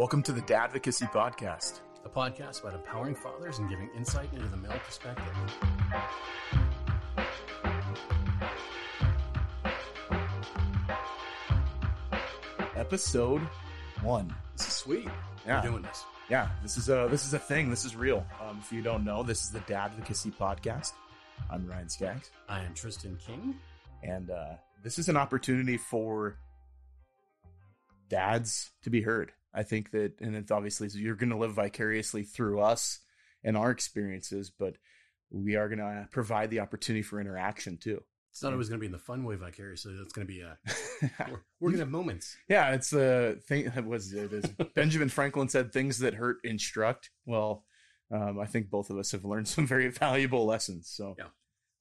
Welcome to the Dadvocacy Podcast. a podcast about empowering fathers and giving insight into the male perspective. Episode one. This is sweet. Yeah. We're doing this. Yeah, this is a this is a thing. This is real. Um, if you don't know, this is the Dadvocacy Podcast. I'm Ryan Skaggs, I am Tristan King. and uh, this is an opportunity for dads to be heard. I think that, and it's obviously you're going to live vicariously through us and our experiences, but we are going to provide the opportunity for interaction too. It's not always going to be in the fun way vicariously. It's going to be, uh, we're, we're going to have moments. Yeah, it's the thing that was it is Benjamin Franklin said things that hurt instruct. Well, um, I think both of us have learned some very valuable lessons. So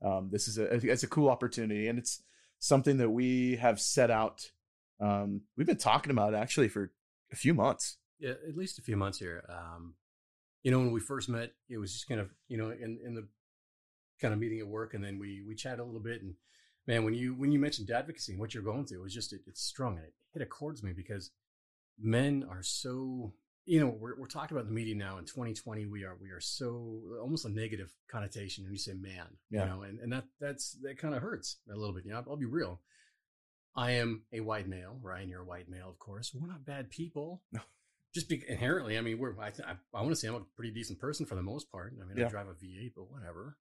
um, this is a it's a cool opportunity and it's something that we have set out. Um, we've been talking about actually for a few months. Yeah, at least a few months here. Um, you know, when we first met, it was just kind of, you know, in, in the kind of meeting at work, and then we we chatted a little bit. And man, when you when you mentioned advocacy and what you're going through, it was just it, it's strong and it hit a chord with me because men are so you know we're, we're talking about the media now in 2020 we are we are so almost a negative connotation when you say man Yeah. you know and, and that that's that kind of hurts a little bit you know I'll, I'll be real i am a white male ryan you're a white male of course we're not bad people No. just be, inherently i mean we're i, th- I, I want to say i'm a pretty decent person for the most part i mean Yeah. i drive a v8 but whatever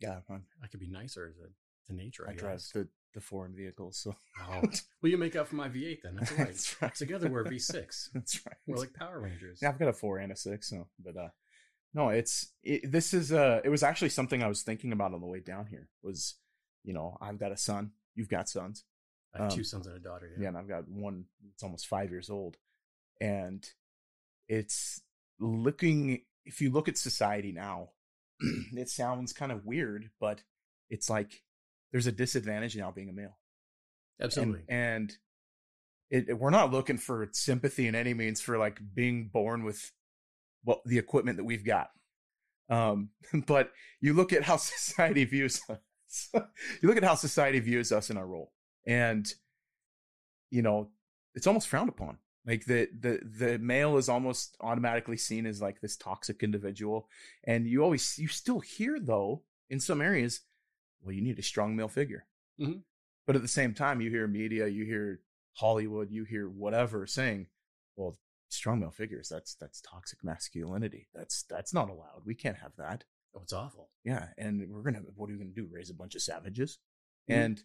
Yeah, man. i could be nicer to, to nature i, I drive the the foreign vehicles, so oh. well you make up for my v8 then that's right that's right. together we're v6 That's right. we're like power rangers Yeah, I've got a four and a six. So, but uh, no, it's it, this is uh, it was actually something I was thinking about on the way down here. Was you know I've got a son, you've got sons, i have um, two sons and a daughter yeah, and I've got one that's almost five years old, and it's looking. If you look at society now, it sounds kind of weird, but it's like there's a disadvantage now being a male. Absolutely. and, and it, it- we're not looking for sympathy in any means for like being born with what the equipment that we've got. Um but you look at how society views us you look at how society views us in our role and you know it's almost frowned upon. Like the the the male is almost automatically seen as like this toxic individual and you always you still hear though in some areas well you need a strong male figure. Mhm. but at the same time you hear media you hear hollywood you hear whatever saying well strong male figures that's that's toxic masculinity. That's that's not allowed. We can't have that. Oh it's awful. Yeah and we're gonna what are we gonna do raise a bunch of savages? Mhm. and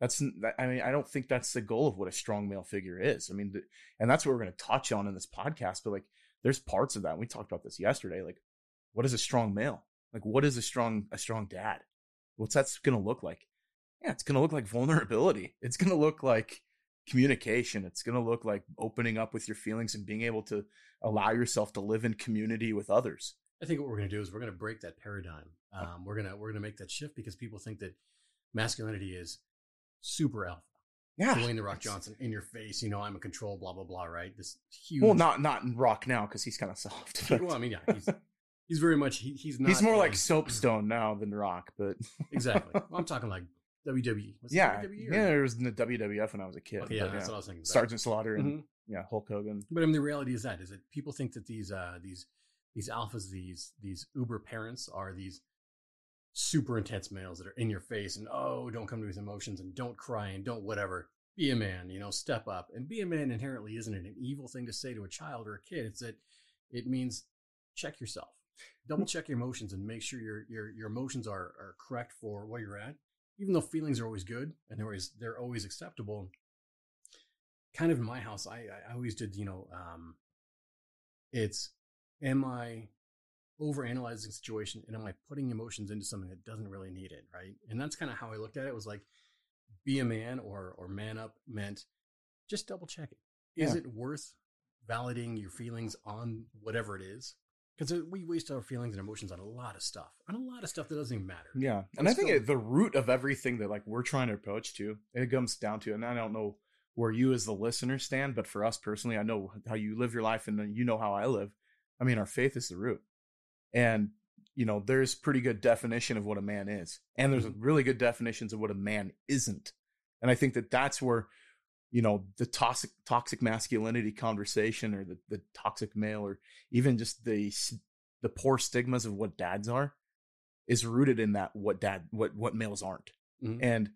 that's i mean i don't think that's the goal of what a strong male figure is. I mean the, and that's what we're gonna touch on in this podcast but like there's parts of that we talked about this yesterday like what is a strong male? Like what is a strong a strong dad? What's that gonna look like? Yeah it's gonna look like vulnerability. It's gonna look like communication. It's gonna look like opening up with your feelings and being able to allow yourself to live in community with others. I think what we're going to do is we're going to break that paradigm. Um, we're gonna we're gonna make that shift because people think that masculinity is super alpha. yeah Dwayne the Rock Johnson in your face. You know, I'm a control. Blah blah blah. Right? This huge. Well, not not in rock now because he's kind of soft. but- Well, I mean, yeah, he's he's very much he, he's not. he's more like soapstone now than rock, but exactly. Well, I'm talking like WWE. Was yeah, WWE or- yeah. There was in the WWF when I was a kid. Okay, yeah, but that's what I was thinking. about. Sergeant Slaughter and Mhm. yeah, Hulk Hogan. But I mean, the reality is that is that people think that these uh these these alphas, these these uber parents, are these super intense males that are in your face and oh, don't come to with emotions and don't cry and don't whatever. Be a man, you know, step up. And be a man inherently isn't it an evil thing to say to a child or a kid. It's that it means check yourself, double check your emotions, and make sure your your your emotions are are correct for where you're at. Even though feelings are always good and they're always they're always acceptable. Kind of in my house, I I always did you know um, it's am I overanalyzing the situation and am I putting emotions into something that doesn't really need it, right? And that's kind of how I looked at it. it was like be a man or or man up meant just double check it. Is Yeah. it worth validating your feelings on whatever it is? Because we waste our feelings and emotions on a lot of stuff, on a lot of stuff that doesn't even matter. Yeah, and I Let's think go. it, the root of everything that like we're trying to approach to, it comes down to, and I don't know where you as the listener stand, but for us personally, I know how you live your life, and you know how I live. I mean, our faith is the root, and you know, there's pretty good definition of what a man is, and there's Mhm. really good definitions of what a man isn't, and I think that that's where, you know the toxic toxic masculinity conversation or the, the toxic male or even just the the poor stigmas of what dads are is rooted in that what dad what what males aren't Mhm. and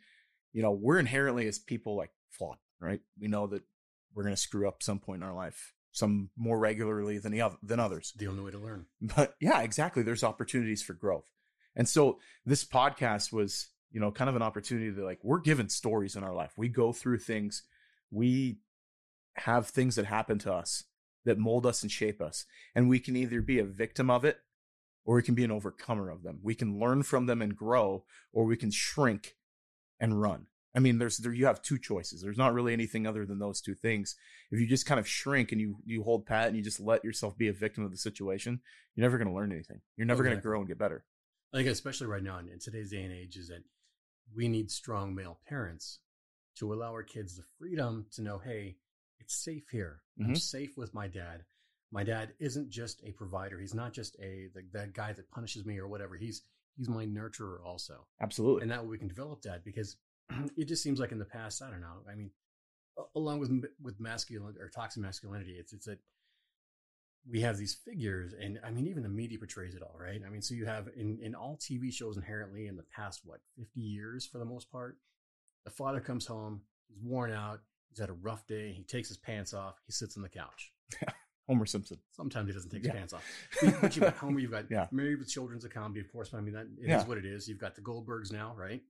you know we're inherently as people like flawed right we know that we're going to screw up some point in our life some more regularly than the other than others. The only way to learn. but yeah exactly. There's opportunities for growth. And so this podcast was you know kind of an opportunity to like we're given stories in our life. We go through things. We have things that happen to us that mold us and shape us. And we can either be a victim of it or we can be an overcomer of them. We can learn from them and grow or we can shrink and run i mean there's there you have two choices there's not really anything other than those two things if you just kind of shrink and you you hold pat and you just let yourself be a victim of the situation you're never going to learn anything you're never going to grow and get better I think especially right now in, today's day and age is that we need strong male parents to allow our kids the freedom to know, hey, it's safe here. I'm Mhm. safe with my dad. My dad isn't just a provider. He's not just a the, that guy that punishes me or whatever. He's he's my nurturer also. absolutely and that way we can develop that because it just seems like in the past i don't know i mean along with with masculine or toxic masculinity it's it's that we have these figures and i mean even the media portrays it all right i mean so you have in in all tv shows inherently in the past what 50 years for the most part the father comes home he's worn out he's had a rough day he takes his pants off he sits on the couch homer simpson Sometimes he doesn't take Yeah. his pants off. But- you've got Homer, you've got Yeah. Married with Children's of Comedy, of course. But I mean, that it is Yeah. what it is. You've got the Goldbergs now, right?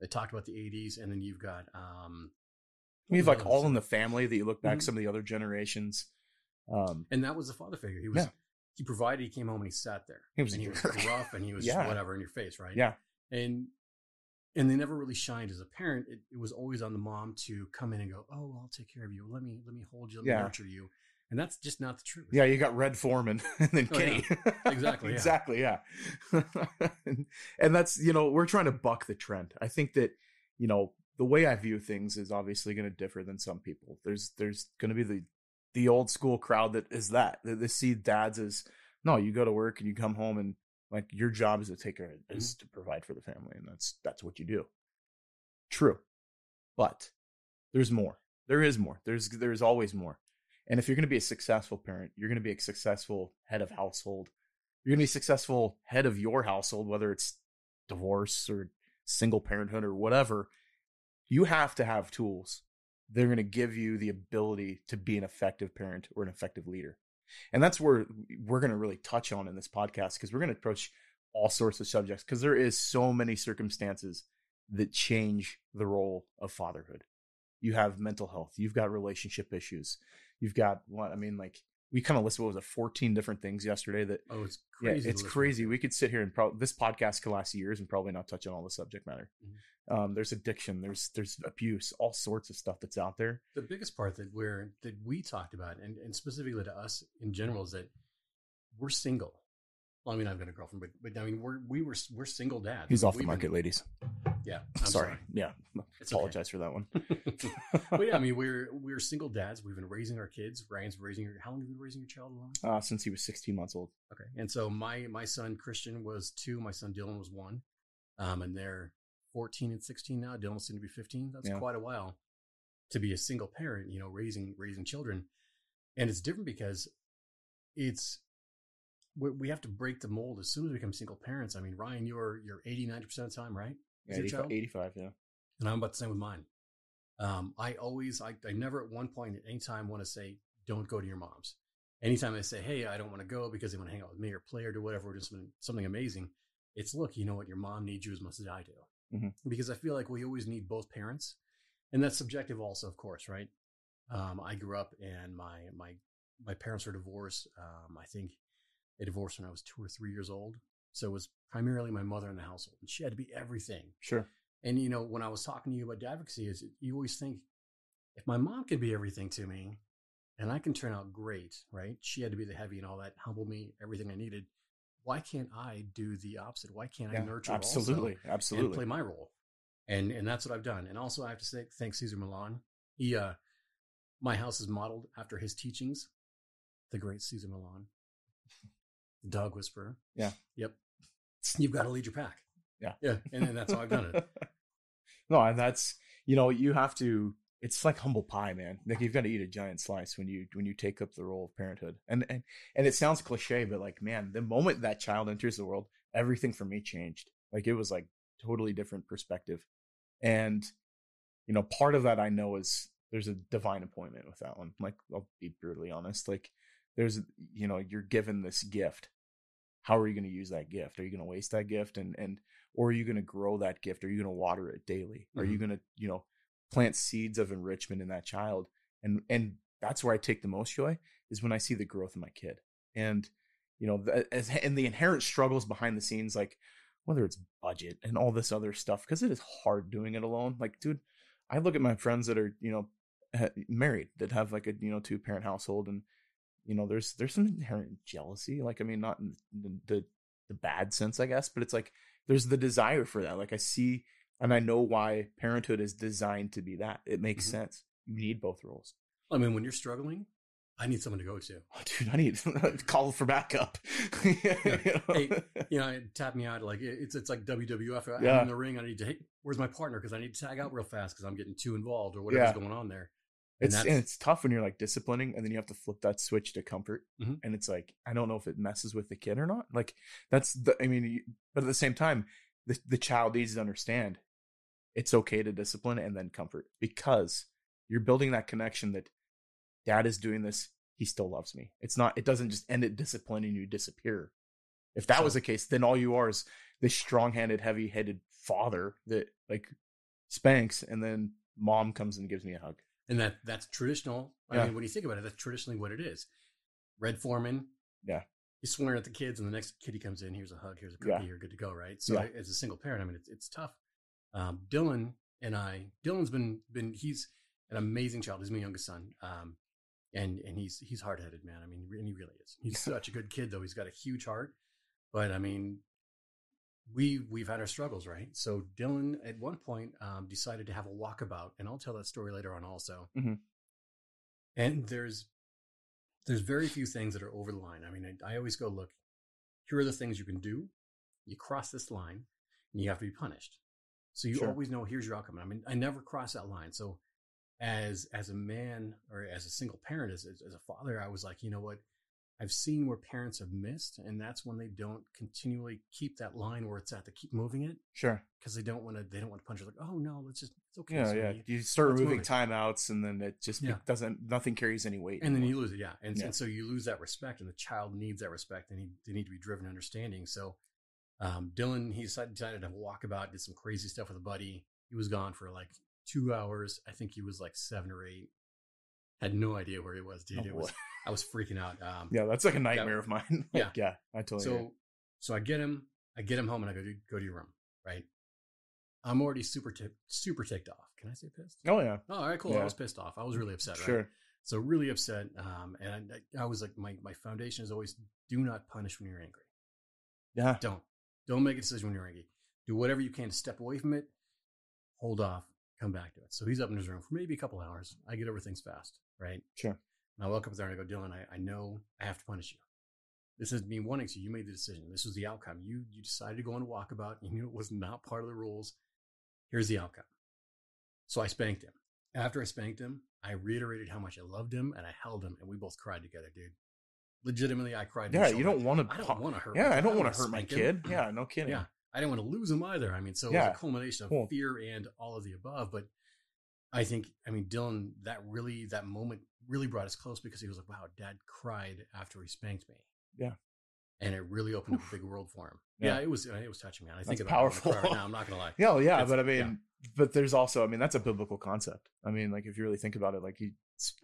They talked about the '80s, and then you've got um, we have like all in the family that you look back Mhm. some of the other generations um and that was the father figure. He was Yeah. he provided. He came home and he sat there. He was and he was rough and he was Yeah. whatever in your face, right? yeah And and they never really shined as a parent. It, it was always on the mom to come in and go, "Oh, I'll take care of you. Let me let me hold you. Let me Yeah. nurture you." And that's just not the truth. yeah you got Red Forman and then Oh, yeah. kitty Exactly, yeah. exactly yeah. And, and that's you know we're trying to buck the trend. I think that you know the way i view things is obviously going to differ than some people. There's there's going to be the the old school crowd that is that that they see dads as no you go to work and you come home and like your job is to take care mm-hmm. is to provide for the family and that's that's what you do. True. But there's more. There is more. There's there's always more and if you're going to be a successful parent you're going to be a successful head of household. You're going to be a successful head of your household whether it's divorce or single parenthood or whatever you have to have tools that are going to give you the ability to be an effective parent or an effective leader. And that's where we're going to really touch on in this podcast because we're going to approach all sorts of subjects because there is so many circumstances that change the role of fatherhood. You have mental health you've got relationship issues you've got what i mean like we kind of listed what was it 14 different things yesterday that Oh, it's crazy. to it's crazy we could sit here and probably this podcast could last years and probably not touch on all the subject matter Mm-hmm. um there's addiction there's there's abuse all sorts of stuff that's out there the biggest part that we're that we talked about and, and specifically to us in general is that we're single well, I mean, I've got a girlfriend, but but I mean, we're we were we're single dads. he's off the We've been- market ladies yeah, I'm sorry. yeah It's okay. apologize for that one but yeah, I mean, we're we're single dads. We've been raising our kids. Ryan's raising your. How long have you been raising your child alone? uh since he was 16 months old Okay, and so my my son Christian was two. My son Dylan was one, um, and they're fourteen and sixteen now. Dylan's soon to be fifteen. That's Yeah. quite a while to be a single parent. You know, raising raising children, and it's different because it's we, we have to break the mold as soon as we become single parents. I mean, Ryan, you're you're eighty ninety percent of the time, right? yeah, 85, 85 yeah And I'm about the same with mine. Um, I always, I, I never at one point at any time want to say, don't go to your mom's. Anytime I say, hey, I don't want to go because they want to hang out with me or play or do whatever, or do something, something amazing, it's look, you know what, your mom needs you as much as I do. Mhm. Because I feel like we always need both parents. And that's subjective also, of course, right? Um, I grew up and my, my, my parents were divorced. Um, I think they divorced when I was two or three years old. So it was primarily my mother in the household. And she had to be everything. sure And you know, when I was talking to you about advocacy, is you always think if my mom could be everything to me, and I can turn out great, right? She had to be the heavy and all that, humble me, everything I needed. Why can't I do the opposite? Why can't I nurture absolutely absolutely play my role? And and that's what I've done. And also, I have to say, thank Cesar Millan. He, uh, my house is modeled after his teachings. The great Cesar Millan, the dog whisperer. Yeah. Yep. You've got to lead your pack. Yeah. Yeah. And, and that's how I've done it. no and that's you know you have to it's like humble pie, man. Like you've got to eat a giant slice when you when you take up the role of parenthood. And and and it sounds cliche, but like man, the moment that child enters the world, everything for me changed. Like it was like totally different perspective. And you know, part of that I know is there's a divine appointment with that one. Like I'll be brutally honest. Like there's you know, you're given this gift. How are you going to use that gift? Are you going to waste that gift and and or are you going to grow that gift? Are you going to water it daily? Are you Mhm. going to, you know, plant seeds of enrichment in that child? And and that's where I take the most joy is when I see the growth of my kid. And you know, the, as, and the inherent struggles behind the scenes like whether it's budget and all this other stuff because it is hard doing it alone. Like dude, I look at my friends that are, you know, married that have like a, you know, two parent household and you know, there's there's some inherent jealousy. Like I mean not in the the, the bad sense, I guess, but it's like there's the desire for that. Like I see and I know why parenthood is designed to be that. It makes Mhm. sense. You need both roles. I mean, when you're struggling, I need someone to go to. Oh, dude, I need call for backup. You know? Hey, You know, tap me out like it's it's like WWF. I'm Yeah. in the ring. I need to. Hey, where's my partner? Because I need to tag out real fast because I'm getting too involved or whatever's Yeah. going on there. And it's and it's tough when you're like disciplining and then you have to flip that switch to comfort. Mhm. and it's like i don't know if it messes with the kid or not. Like that's the i mean but at the same time the, the child needs to understand it's okay to discipline and then comfort because you're building that connection that dad is doing this. He still loves me. It's not it doesn't just end at discipline and you disappear. If that was the case then all you are is this strong-handed heavy-headed father that like spanks and then mom comes and gives me a hug And that that's traditional. I Yeah. mean, when you think about it, that's traditionally what it is. Red Forman. Yeah. He's swearing at the kids, and the next kid he comes in, here's a hug, here's a cookie, Yeah. you're good to go, right? So Yeah. I- as a single parent, I mean, it's, it's tough. Um, Dylan and I, Dylan's been been he's an amazing child. He's my youngest son, um, and and he's he's hard headed, man. I mean, and he really is. He's such a good kid, though. He's got a huge heart, but I mean, we we've had our struggles, right? So Dylan at one point um, decided to have a walkabout, and I'll tell that story later on also. Mhm. And there's there's very few things that are over the line. I mean, I, I always go look. Here are the things you can do. You cross this line, and you have to be punished. So you Sure. always know here's your outcome. I mean, I never cross that line. So as as a man or as a single parent, as as a father, I was like, you know what? I've seen where parents have missed, and that's when they don't continually keep that line where it's at. They keep moving it sure because they don't want to. They don't want to punch it. Like, oh no, let's just it's okay. Yeah, yeah. sweetie." You start removing timeouts, and then it just Yeah. doesn't. Nothing carries any weight. and then you lose it. Yeah, and, Yeah. and so you lose that respect, and the child needs that respect, and he, they need to be driven understanding. So um, Dylan, he decided, decided to walk about, did some crazy stuff with a buddy. He was gone for like two hours. I think he was like seven or eight. Had no idea where he was, dude. Oh, it was. I was freaking out. Um, yeah, that's like a nightmare of mine. Like, Yeah. yeah, I totally. so agree. so I get him, I get him home, and I go, dude, go to your room, right? I'm already super tick super ticked off. Can I say pissed? oh yeah, Oh, all right, cool. I was pissed off. I was really upset. Right? sure. So really upset. Um, and I, I was like, my my foundation is always do not punish when you're angry. Yeah, Don't don't make a decision when you're angry. Do whatever you can to step away from it. Hold off. Come back to it. So he's up in his room for maybe a couple hours. I get over things fast, right? sure. And I walk up there and I go, Dylan, I, I know I have to punish you. This is me wanting to. You made the decision. This was the outcome. You you decided to go on a walkabout. You knew it was not part of the rules. Here's the outcome. So I spanked him. After I spanked him, I reiterated how much I loved him and I held him and we both cried together, dude. Legitimately, I cried. Yeah, you don't want to. I don't want to hurt. Yeah, I don't want to hurt my him. kid. Yeah, no kidding. Yeah. I didn't want to lose him either. I mean, so it was a culmination of fear and all of the above. But I think, I mean, Dylan, that really, that moment really brought us close because he was like, wow, dad cried after he spanked me. Yeah. And it really opened up a big world for him. Yeah. Yeah, it was, it was touching, man. I think That's about it, I wanna cry powerful. right now. I'm not going to lie. Yeah, yeah, It's- but I mean, yeah. but there's also, I mean, that's a biblical concept. I mean, like if you really think about it, like you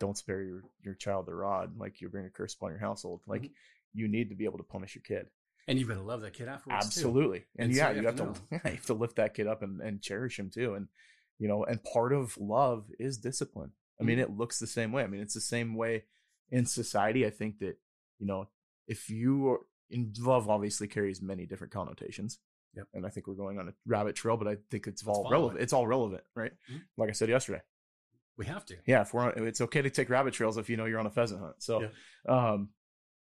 don't spare your your child the rod, like you bring a curse upon your household. Like Mhm. you need to be able to punish your kid. And you've got to love that kid afterwards. too. Absolutely, and, And so yeah, you you have have to to, yeah, you have to lift that kid up and, and cherish him too. And you know, and part of love is discipline. I mean, Mm-hmm. it looks the same way. I mean, it's the same way in society. I think that you know, if you are in love, obviously carries many different connotations. Yep. And I think we're going on a rabbit trail, but I think it's all relevant. It's all relevant, right? Mhm. Like I said yesterday. We have to. Yeah, if we're on, it's okay to take rabbit trails if you know you're on a pheasant hunt. So, Yeah. um,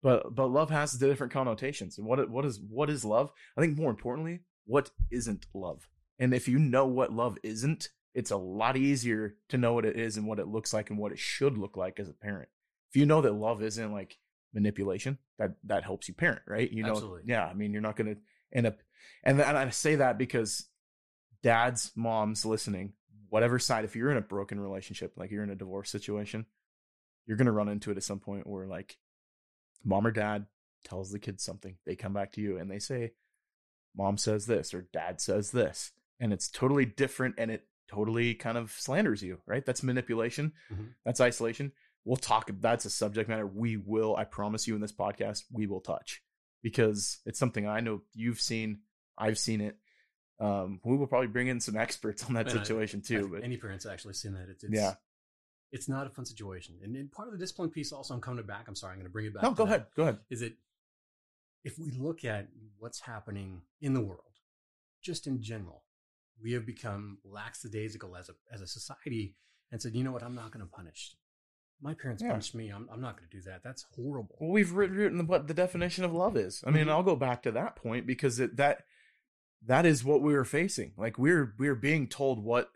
but but love has the different connotations. And what what is what is love? I think more importantly, what isn't love? And if you know what love isn't, it's a lot easier to know what it is and what it looks like and what it should look like as a parent. If you know that love isn't like manipulation, that that helps you parent, right? You know, Absolutely. yeah. I mean, you're not going to end up, and, and I say that because dads, moms listening, whatever side, if you're in a broken relationship, like you're in a divorce situation, you're going to run into it at some point where like mom or dad tells the kids something, they come back to you and they say, mom says this or dad says this, and it's totally different and it totally kind of slanders you, right? That's manipulation. Mhm. That's isolation. We'll talk. That's a subject matter we will, I promise you in this podcast, we will touch because it's something I know you've seen. I've seen it. Um, we will probably bring in some experts on that And situation I too. think But any parents actually seen that. It's, it's Yeah. It's not a fun situation, and, and part of the discipline piece also. I'm coming back. I'm sorry. I'm going to bring it back. no, go that. ahead. Go ahead. is it if we look at what's happening in the world, just in general, we have become lackadaisical as a as a society and said, you know what, I'm not going to punish. My parents Yeah. punished me. I'm, I'm not going to do that. That's horrible. Well, we've written what the definition of love is. I mean, Mhm. I'll go back to that point because it, that that is what we were facing. Like we're we're being told what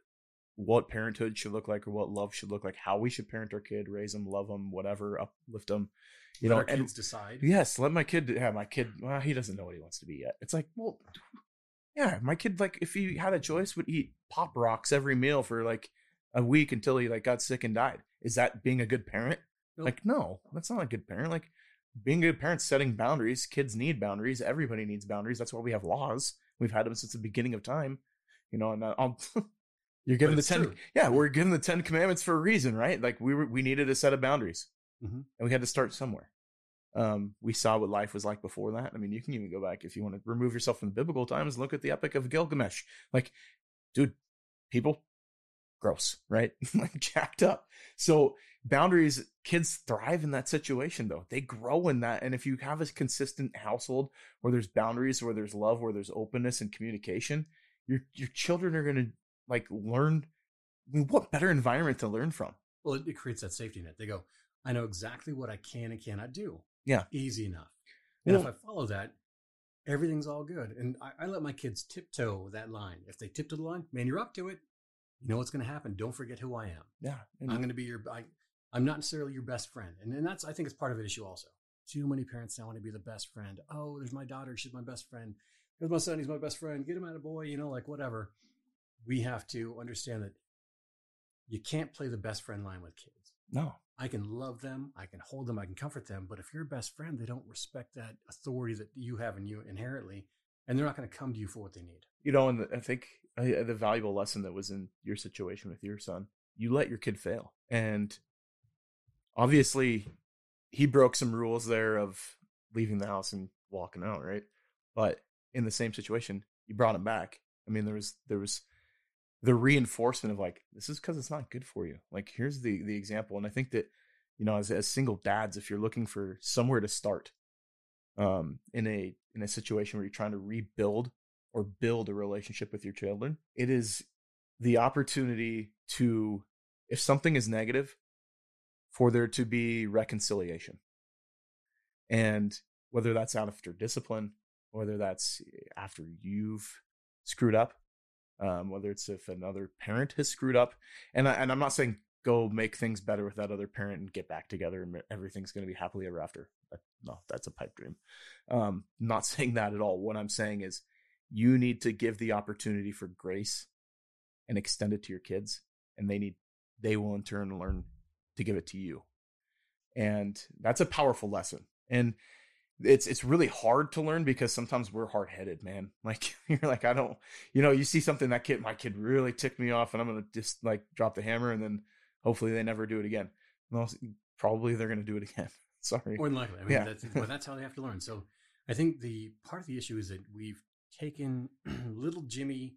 what parenthood should look like or what love should look like, how we should parent our kid, raise them, love them, whatever, uplift them. You Let know, our and kids decide. yes, let my kid have my kid. Well, he doesn't know what he wants to be yet. It's like, well, yeah, my kid like if he had a choice would eat pop rocks every meal for like a week until he like got sick and died. Is that being a good parent? Nope. Like, no, that's not a good parent. Like, being a good parent, setting boundaries. Kids need boundaries. Everybody needs boundaries. That's why we have laws. We've had them since the beginning of time. You know, and uh, I'll, you're given the ten. true. Yeah, we're given the Ten Commandments for a reason, right? Like we were, we needed a set of boundaries, Mhm. and we had to start somewhere. Um, we saw what life was like before that. I mean, you can even go back if you want to remove yourself from biblical times. Look at the Epic of Gilgamesh. Like, dude, people, gross, right? like jacked up. So boundaries, kids thrive in that situation though. They grow in that. And if you have a consistent household where there's boundaries, where there's love, where there's openness and communication, your your children are gonna like learn. I mean, what better environment to learn from? Well, it, it creates that safety net. They go, I know exactly what I can and cannot do. Yeah. Easy enough. And if I follow that, everything's all good. And I, I let my kids tiptoe that line. If they tiptoe the line, man, you're up to it. You know what's going to happen. Don't forget who I am. Yeah, and I'm going to be your. I, I'm not necessarily your best friend, and, and that's I think it's part of an issue also. Too many parents now want to be the best friend. Oh, there's my daughter; she's my best friend. There's my son; he's my best friend. Get him out of boy, you know, like whatever. We have to understand that you can't play the best friend line with kids. no, I can love them, I can hold them, I can comfort them, but if you're a best friend, they don't respect that authority that you have in you inherently, and they're not going to come to you for what they need. you know, and I think uh, the valuable lesson that was in your situation with your son, you let your kid fail, and obviously, he broke some rules there of leaving the house and walking out, right? But in the same situation, you brought him back. I mean, there was there was the reinforcement of like this is because it's not good for you. Like here's the the example, and I think that you know, as as single dads, if you're looking for somewhere to start, um, in a in a situation where you're trying to rebuild or build a relationship with your children, it is the opportunity to, if something is negative, for there to be reconciliation. And whether that's after discipline, whether that's after you've screwed up, um, whether it's if another parent has screwed up, and I, and I'm not saying go make things better with that other parent and get back together and everything's going to be happily ever after. No, that's a pipe dream. Um, not saying that at all. What I'm saying is you need to give the opportunity for grace and extend it to your kids and they need they will in turn learn to give it to you and that's a powerful lesson and it's it's really hard to learn because sometimes we're hard-headed man like you're like i don't you know you see something that kid my kid really ticked me off and i'm gonna just like drop the hammer and then hopefully they never do it again well, probably they're gonna do it again sorry More than likely. I mean, Yeah. that's, well, that's how they have to learn. So I think the part of the issue is that we've taken little Jimmy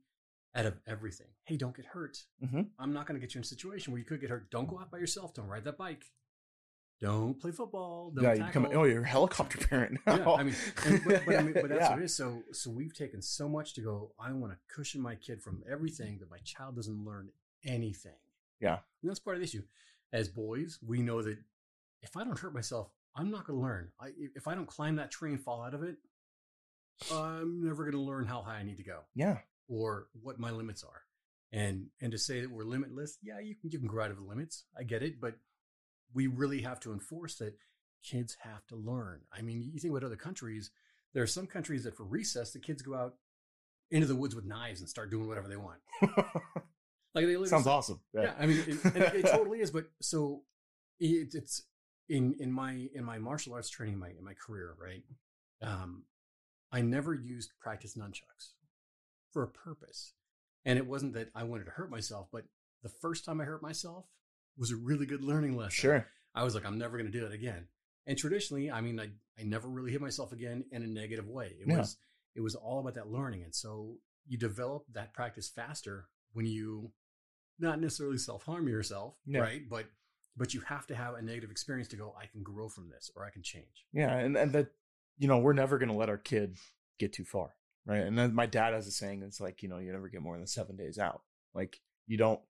out of everything. Hey, don't get hurt. Mhm. I'm not going to get you in a situation where you could get hurt. Don't go out by yourself. Don't ride that bike. Don't play football. Don't yeah you come tackle. oh you're a helicopter parent now. Yeah, I mean, and, but, but, I mean, but that's Yeah. what it is. So, so we've taken so much to go. I want to cushion my kid from everything that my child doesn't learn anything. Yeah. and that's part of the issue. As boys, we know that if I don't hurt myself, I'm not going to learn. I, if I don't climb that tree and fall out of it, I'm never going to learn how high I need to go yeah or what my limits are. And and to say that we're limitless, yeah, you can you can grow out of the limits. I get it, but we really have to enforce that kids have to learn. I mean, you think about other countries, there are some countries that for recess the kids go out into the woods with knives and start doing whatever they want. Like they Sounds awesome. yeah, I mean, it, it, it totally is. But so it, it's in in my in my martial arts training, in my in my career, right? Um, I never used practice nunchucks for a purpose, and it wasn't that I wanted to hurt myself, but the first time I hurt myself was a really good learning lesson. Sure. I was like, I'm never going to do it again. And traditionally, I mean, I, I never really hit myself again in a negative way. It Yeah. was it was all about that learning, and so you develop that practice faster when you not necessarily self harm yourself, Yeah. right? But but you have to have a negative experience to go. I can grow from this, or I can change. Yeah, and and that you know we're never going to let our kid get too far, right? And then my dad has a saying that's like, you know, you never get more than seven days out. Like you don't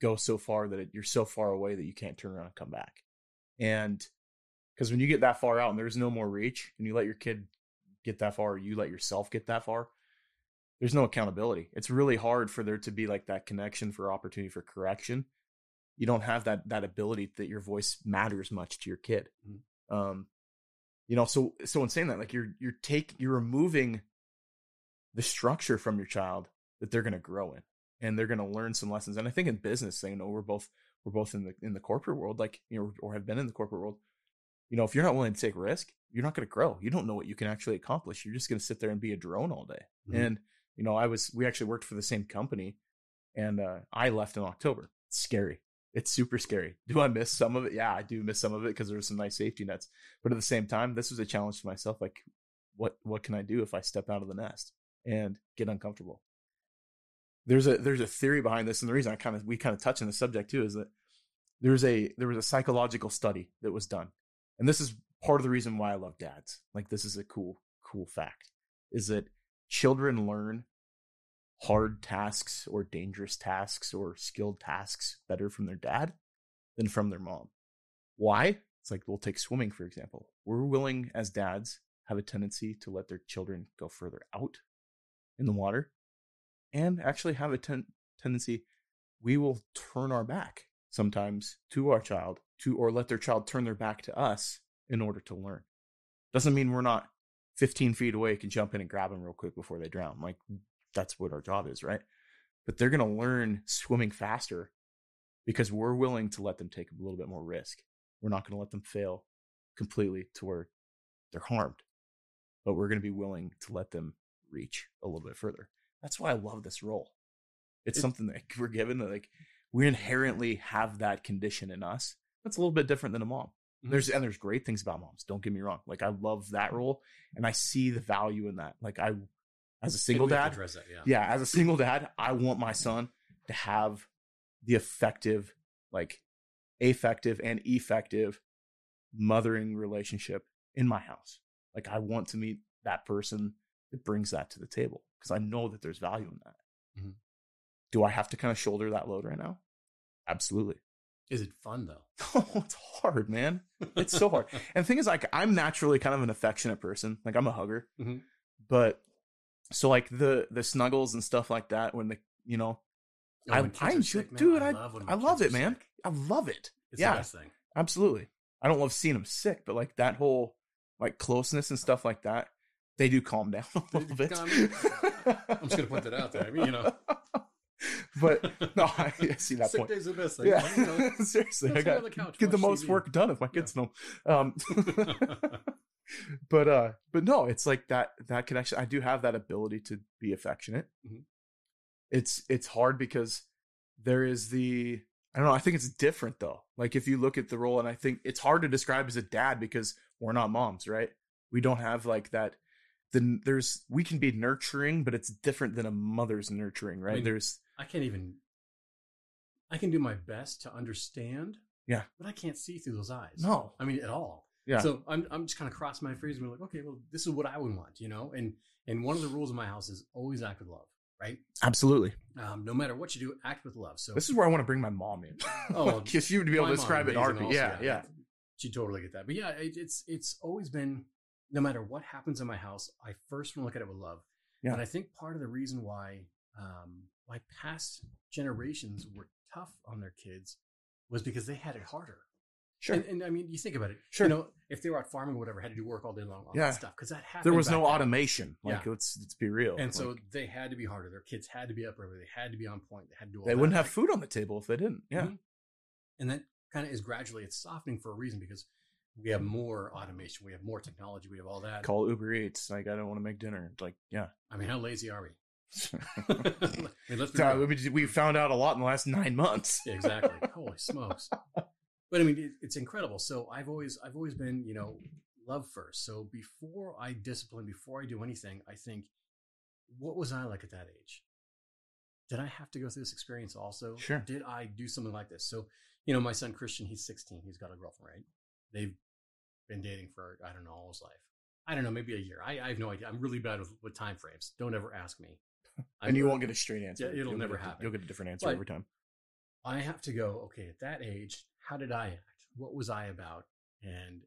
go so far that it, you're so far away that you can't turn around and come back. And because when you get that far out and there's no more reach, and you let your kid get that far, or you let yourself get that far, there's no accountability. It's really hard for there to be like that connection for opportunity for correction. You don't have that that ability that your voice matters much to your kid. Mhm. Um, you know, so so in saying that, like you're you're take you're removing the structure from your child that they're going to grow in, and they're going to learn some lessons. And I think in business, you know, we're both we're both in the in the corporate world, like you know, or have been in the corporate world. You know, if you're not willing to take risk, you're not going to grow. You don't know what you can actually accomplish. You're just going to sit there and be a drone all day. Mhm. And you know, I was we actually worked for the same company, and uh, I left in October. It's scary. It's super scary. Do I miss some of it? Yeah, I do miss some of it because there were some nice safety nets. But at the same time, this was a challenge to myself. Like, what what can I do if I step out of the nest and get uncomfortable? There's a there's a theory behind this, and the reason I kind of we kind of touch on the subject too is that there's a there was a psychological study that was done, and this is part of the reason why I love dads. Like, this is a cool cool fact is that children learn hard tasks or dangerous tasks or skilled tasks better from their dad than from their mom. Why? It's like we'll take swimming for example. We're willing as dads have a tendency to let their children go further out in the water and actually have a ten- tendency we will turn our back sometimes to our child to or let their child turn their back to us in order to learn. Doesn't mean we're not 15 feet away can jump in and grab them real quick before they drown. Like that's what our job is, right? But they're going to learn swimming faster because we're willing to let them take a little bit more risk. We're not going to let them fail completely to where they're harmed, but we're going to be willing to let them reach a little bit further. That's why I love this role. It's It- something that we're given that like we inherently have that condition in us. That's a little bit different than a mom. Mhm. There's and there's great things about moms. Don't get me wrong. Like I love that role and I see the value in that. Like I as a single And we have to dad, that, yeah. yeah, as a single dad, I want my son to have the effective, like affective and effective mothering relationship in my house. Like I want to meet that person that brings that to the table because I know that there's value in that. Mhm. Do I have to kind of shoulder that load right now? Absolutely. Is it fun though? Oh, it's hard, man. It's so hard. And the thing is, like, I'm naturally kind of an affectionate person. Like, I'm a hugger. Mhm. But so, like, the the snuggles and stuff like that, when the you know, Oh, I, I sick, dude, I love I love it, man. I love it. It's Yeah. the best thing. Absolutely. I don't love seeing them sick, but like that whole like closeness and stuff like that, they do calm down a little bit. I'm just gonna put that out there. I mean, you know. but no, I, I see that Sick point. days are the best thing. Yeah, You know, seriously, I got the couch, get the most TV. work done if my kids know. Um, but uh, but no, it's like that that connection. I do have that ability to be affectionate. Mhm. It's it's hard because there is the I don't know. I think it's different though. Like if you look at the role, and I think it's hard to describe as a dad because we're not moms, right? We don't have like that. Then there's we can be nurturing, but it's different than a mother's nurturing, right? mean, there's I can't even. I can do my best to understand. Yeah. But I can't see through those eyes. no, I mean, at all. yeah, So I'm I'm just kind of crossing my fingers and be like, okay, well, this is what I would want, you know. And and one of the rules in my house is always act with love, right? absolutely. Um, no matter what you do, act with love. So This is where I want to bring my mom in. Oh, well, because you would be able to describe it heartbeat. also, Yeah, yeah. She totally get that. But yeah, it, it's it's always been no matter what happens in my house, I first want to look at it with love. Yeah. And I think part of the reason why um, why past generations were tough on their kids was because they had it harder. Sure. And, and I mean, you think about it. Sure. You know, if they were out farming or whatever, had to do work all day long, all Yeah. that stuff. Because that happened. there was no then. automation. Like Yeah. let's let's be real. And so Like, they had to be harder. Their kids had to be up early. They had to be on point. They had to do all they that. wouldn't have food on the table if they didn't. Yeah. Mhm. And that kind of is gradually it's softening for a reason because we have more automation, we have more technology, we have all that. Call Uber Eats. Like I don't want to make dinner. Like yeah. I mean, how lazy are we? I mean, let's be So, we- we found out a lot in the last nine months. Exactly. Holy smokes! But I mean, it, it's incredible. So I've always, I've always been, you know, love first. So before I discipline, before I do anything, I think, what was I like at that age? Did I have to go through this experience also? Sure. Did I do something like this? So, you know, my son Christian, he's 16. He's got a girlfriend, right? They've been dating for I don't know all his life. I don't know, maybe a year. I, I have no idea. I'm really bad with, with time frames. Don't ever ask me. and you won't get a straight answer. Yeah, it'll You'll never a- happen. You'll get a different answer But- every time. I have to go, okay, at that age, how did I act? What was I about? And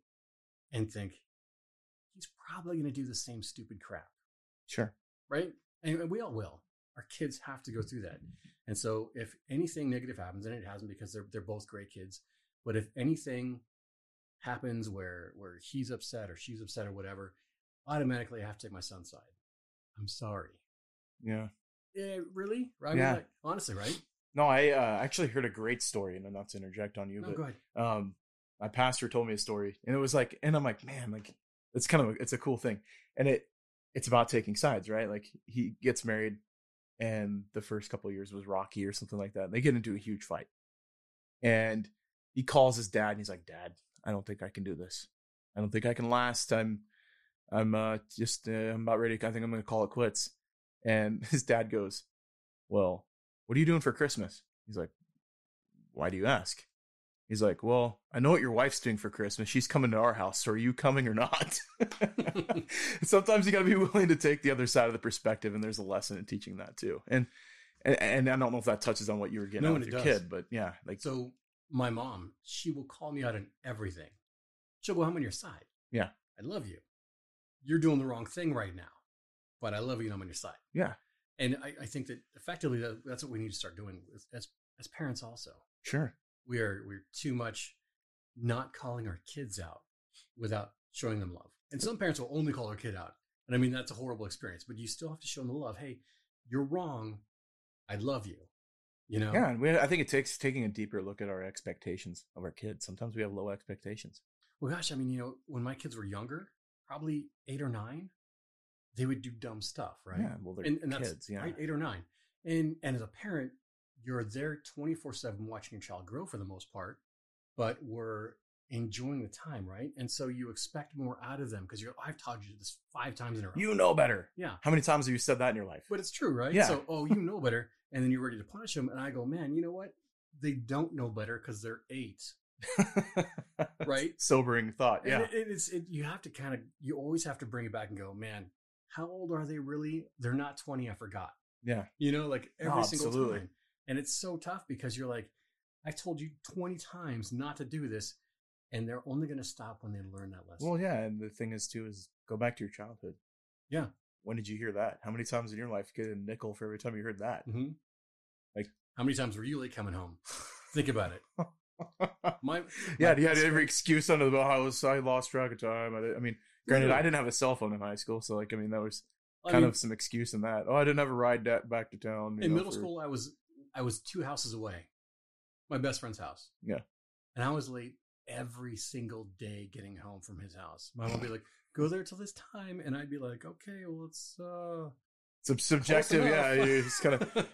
and think he's probably going to do the same stupid crap, Sure. right? And, and we all will. Our kids have to go through that. And so if anything negative happens, and it hasn't because they're they're both great kids, but if anything happens where where he's upset or she's upset or whatever, automatically I have to take my son's side. I'm sorry. Yeah. Yeah, really? I mean, Yeah. like, honestly, right? No, I uh, actually heard a great story, and I'm not to interject on you, No, but um, my pastor told me a story, and it was like, and I'm like, man, like it's kind of a, it's a cool thing, and it it's about taking sides, right? Like he gets married, and the first couple of years was rocky or something like that. And They get into a huge fight, and he calls his dad, and he's like, Dad, I don't think I can do this. I don't think I can last. I'm I'm uh just uh, I'm about ready. I think I'm gonna call it quits. And his dad goes, Well, what are you doing for Christmas? He's like, Why do you ask? He's like, Well, I know what your wife's doing for Christmas. She's coming to our house. So are you coming or not? Sometimes you got to be willing to take the other side of the perspective, and there's a lesson in teaching that too. And and, and I don't know if that touches on what you were getting No, at with your does. kid, but yeah, like So my mom, she will call me out on everything. She'll go, I'm on your side. Yeah. I love you. You're doing the wrong thing right now, but I love you and I'm on your side. yeah, And I, I think that effectively that, that's what we need to start doing as, as, as parents also. sure, We are, we're too much not calling our kids out without showing them love. And some parents will only call their kid out. And I mean, that's a horrible experience, but you still have to show them the love. Hey, you're wrong. I love you. You know? yeah. And we, I think it takes taking a deeper look at our expectations of our kids. Sometimes we have low expectations. Well, gosh, I mean, you know, when my kids were younger, probably eight or nine, they would do dumb stuff, right? Yeah, well, they're and, and that's kids. Yeah, right, eight or nine. And and as a parent, you're there twenty four seven watching your child grow for the most part, but we're enjoying the time, right? And so you expect more out of them because you're. I've taught you this five times in a row. you know better. yeah, How many times have you said that in your life? but it's true, right? Yeah. So, oh, you know better, and then you're ready to punish them, and I go, man, you know what? They don't know better because they're eight. Right. Sobering thought. Yeah. it, it is. It, you have to kind of. You always have to bring it back and go, man. How old are they really? They're not twenty. I forgot. Yeah. You know, like every Oh, single absolutely. time. And it's so tough because you're like, I told you twenty times not to do this, and they're only going to stop when they learn that lesson. Well, yeah. And the thing is, too, is go back to your childhood. Yeah. When did you hear that? How many times in your life get a nickel for every time you heard that? hmm Like- how many times were you late coming home? Think about it. My yeah. my You had every excuse under the I was I lost track of time. I, I mean, granted, Really? I didn't have a cell phone in high school, so like, I mean, that was I kind mean, of some excuse in that. Oh, I didn't have a ride back to town. in know, middle for- school. I was I was two houses away, my best friend's house. Yeah. and I was late every single day getting home from his house. My mom would be like, "Go there till this time," and I'd be like, "Okay, well, it's uh, Sub- subjective. Yeah. It's kind of.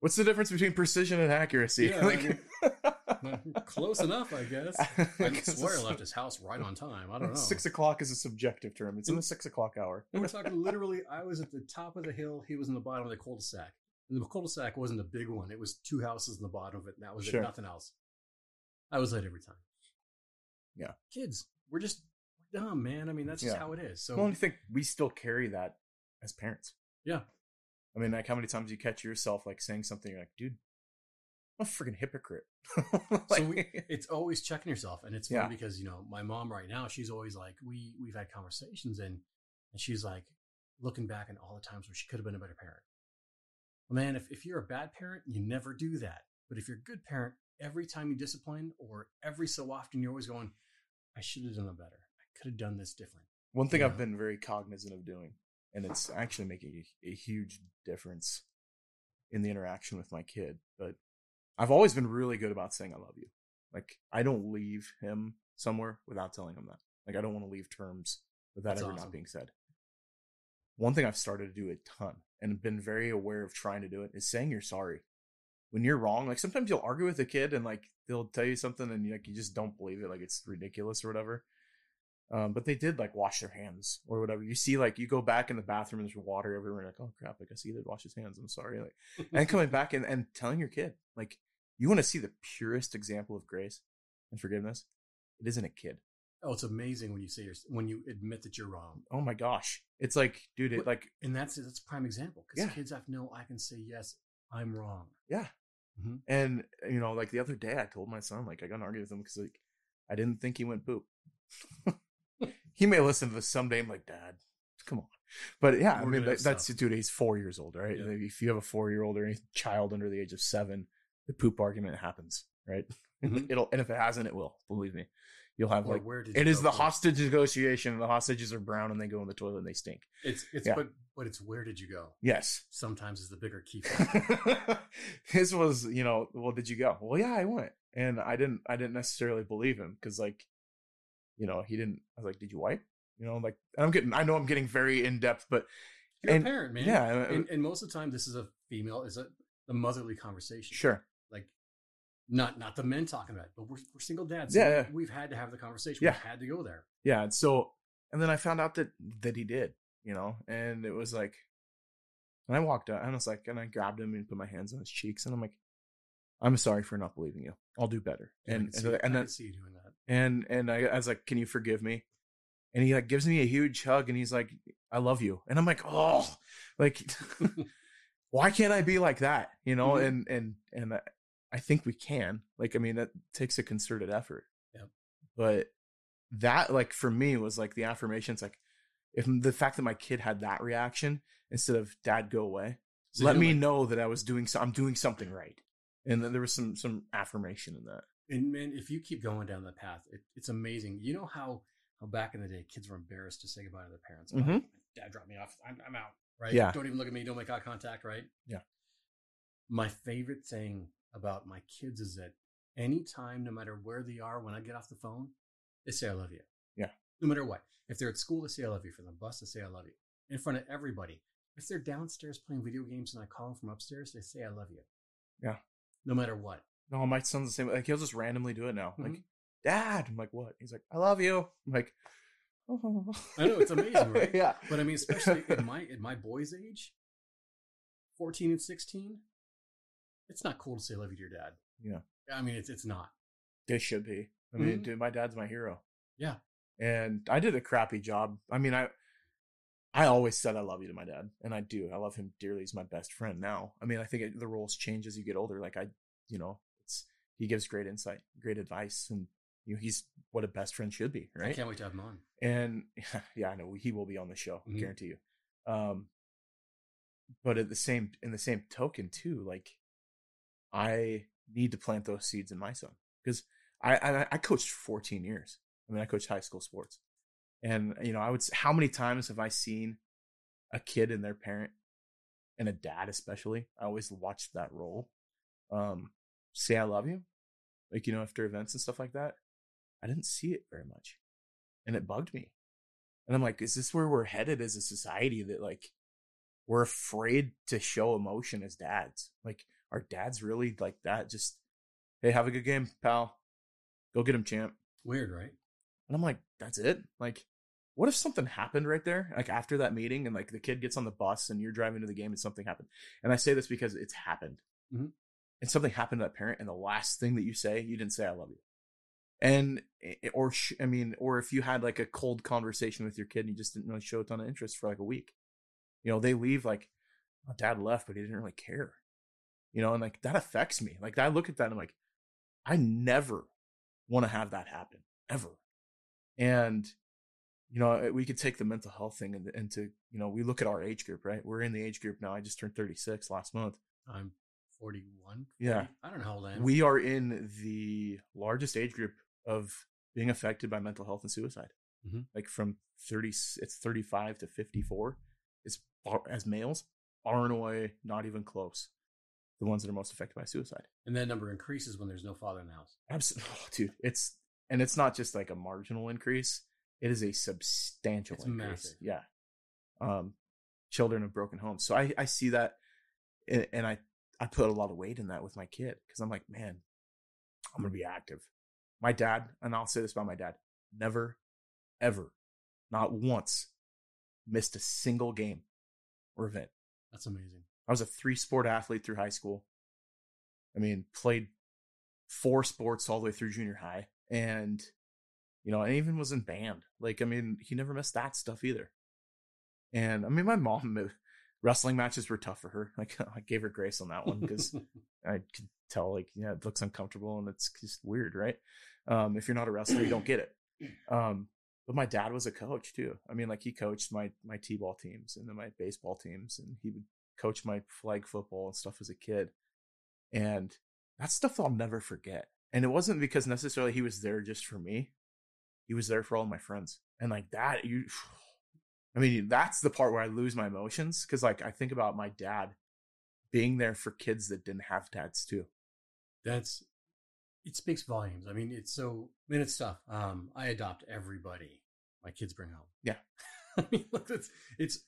What's the difference between precision and accuracy? Yeah, I Like- mean, close enough, I guess." I swear I left his house right on time. I don't know. Six o'clock is a subjective term. It's in the six o'clock hour. We're talking literally, I was at the top of the hill. He was in the bottom of the cul-de-sac. And the cul-de-sac wasn't a big one. It was two houses in the bottom of it. And that was Sure. it. Nothing else. I was late every time. Yeah. Kids, we're just dumb, man. I mean, that's just Yeah. how it is. So Well, I think we still carry that as parents. Yeah. I mean, like how many times you catch yourself like saying something you're like, dude, I'm a freaking hypocrite. So we, it's always checking yourself, and it's funny Yeah. because you know my mom right now. She's always like we we've had conversations, and and she's like looking back at all the times where she could have been a better parent. man, if, if you're a bad parent, you never do that. But if you're a good parent, every time you discipline or every so often, you're always going, I should have done it better. I could have done this different. One thing Yeah. I've been very cognizant of doing, and it's actually making a, a huge difference in the interaction with my kid, but I've always been really good about saying I love you. Like I don't leave him somewhere without telling him that. Like I don't want to leave terms without That's ever awesome. not being said. One thing I've started to do a ton and been very aware of trying to do it is saying you're sorry. When you're wrong, like sometimes you'll argue with a kid and like they'll tell you something and like you just don't believe it, like it's ridiculous or whatever. Um, but they did like wash their hands or whatever. You see, like you go back in the bathroom and there's water everywhere. And Like, oh crap! Like I see he did wash his hands. I'm sorry. Like, and coming back and, and telling your kid, like, you want to see the purest example of grace and forgiveness. It isn't a kid. Oh, it's amazing when you say you're, when you admit that you're wrong. Oh my gosh! It's like, dude, it like, And that's that's a prime example because Yeah. kids have to know I can say yes, I'm wrong. yeah. Mhm. And you know, like the other day, I told my son, like, I got an argument with him because like, I didn't think he went poop. he may listen to this someday. I'm like, Dad, come on. But yeah, I We're mean, that, that's stuff. dude. He's four years old, right? Yeah. If you have a four year old or any child under the age of seven, the poop argument happens, right? Mhm. It'll, and if it hasn't, it will. Believe me, you'll have Or like where did it is the first? hostage negotiation. The hostages are brown and they go in the toilet and they stink. It's it's Yeah. but but it's where did you go? Yes. Sometimes is the bigger key. His was, you know, well, did you go? Well, yeah, I went, and I didn't. I didn't necessarily believe him because, like, you know, he didn't. I was like, did you wipe? You know, like I'm getting. I know I'm getting very in depth, but You're And- a parent, man. yeah, uh, and, and most of the time, this is a female, is a the motherly conversation. sure. Not not the men talking about it, but we're, we're single dads. Yeah, yeah. we've had to have the conversation. Yeah. We've had to go there. Yeah. And so, and then I found out that that he did, you know, and it was like, and I walked out and I was like, and I grabbed him and put my hands on his cheeks, and I'm like, I'm sorry for not believing you. I'll do better. Yeah, and and, I and then see you doing that. and and I, I was like, "Can you forgive me?" And he like gives me a huge hug, and he's like, "I love you," and I'm like, "Oh, like, why can't I be like that?" You know, Mhm. and and and I, think we can. Like, I mean, that takes a concerted effort. Yep. But that, like, for me, was like the affirmations. Like, if the fact that my kid had that reaction instead of "Dad, go away," So, let me like- know that I was doing. So, I'm doing something right, and then there was some some affirmation in that. And man, if you keep going down that path, it, it's amazing. You know how how back in the day kids were embarrassed to say goodbye to their parents. Oh, Mhm. Dad dropped me off. I'm, I'm out. Right? Yeah. Don't even look at me. Don't make eye contact. Right? Yeah. My favorite thing about my kids is that anytime, no matter where they are, when I get off the phone, they say I love you. Yeah. No matter what. If they're at school, they say I love you. For the bus, they say I love you. In front of everybody. If they're downstairs playing video games and I call them from upstairs, they say I love you. Yeah. No matter what. No, my son's the same. Like he'll just randomly do it now. Like, Mhm. Dad, I'm like, what? He's like, I love you. I'm like, oh. I know, it's amazing, right? yeah. But I mean, especially at my at my boy's age, fourteen and sixteen, it's not cool to say "love you" to your dad. Yeah. I mean, it's it's not. They should be. I mean, Mhm. dude, my dad's my hero. Yeah. And I did a crappy job. I mean, I I always said I love you to my dad, and I do. I love him dearly. He's my best friend now. I mean, I think it, the roles change as you get older. Like I, you know, it's he gives great insight, great advice, and you know, he's what a best friend should be, right? I can't wait to have him on. and yeah, I know he will be on the show, Mhm. guarantee you. Um, but at the same in the same token too, like I need to plant those seeds in my son because I, I I coached 14 years. I mean, I coached high school sports, and you know, I would how many times have I seen a kid and their parent and a dad especially? I always watched that role. Um, say I love you, like you know, after events and stuff like that. I didn't see it very much, and it bugged me. And I'm like, is this where we're headed as a society that like we're afraid to show emotion as dads? Like, are dads really like that? Just, hey, have a good game, pal. Go get him, champ. Weird, right? And I'm like, that's it? Like, what if something happened right there? Like after that meeting and like the kid gets on the bus and you're driving to the game and something happened. And I say this because it's happened. Mhm. And something happened to that parent and the last thing that you say, you didn't say I love you. And eh, or sh- I mean, or if you had like a cold conversation with your kid and you just didn't really show a ton of interest for like a week, you know, they leave like, my dad left, but he didn't really care, you know, and like that affects me. Like I look at that, and I'm like, I never want to have that happen ever. And you know, eh, we could take the mental health thing into, you know, we look at our age group, right? We're in the age group now. I just turned 36 last month. I'm 41. Yeah. I don't know how old I am. We are in the largest age group of being affected by mental health and suicide. Mhm. Like from 30, it's 35 to 54. It's as males, far and away, not even close. The ones that are most affected by suicide. and that number increases when there's no father in the house. Absolutely, oh, dude. It's and it's not just like a marginal increase. It is a substantial It's increase. massive. Yeah. Um, children of broken homes. So I I see that, and, and I I put a lot of weight in that with my kid because I'm like, man, I'm gonna be active. My dad, and I'll say this about my dad, never, ever, not once, missed a single game or event. That's amazing. I was a three sport athlete through high school. I mean, played four sports all the way through junior high. And, you know, I even was in band. Like, I mean, he never missed that stuff either. And I mean, my mom, uh, wrestling matches were tough for her. Like, I gave her grace on that one because I could tell, like, yeah, it looks uncomfortable and it's just weird, right? Um, if you're not a wrestler, you don't get it. Um, but my dad was a coach too. I mean, like he coached my my t-ball teams and then my baseball teams, and he would coach my flag football and stuff as a kid. And that stuff I'll never forget. And it wasn't because necessarily he was there just for me. He was there for all my friends. And like that, you I mean, that's the part where I lose my emotions. Cause like I think about my dad being there for kids that didn't have dads too. That's it speaks volumes. I mean, it's so I mean it's tough. Um, I adopt everybody my kids bring home. Yeah. I mean, look, it's it's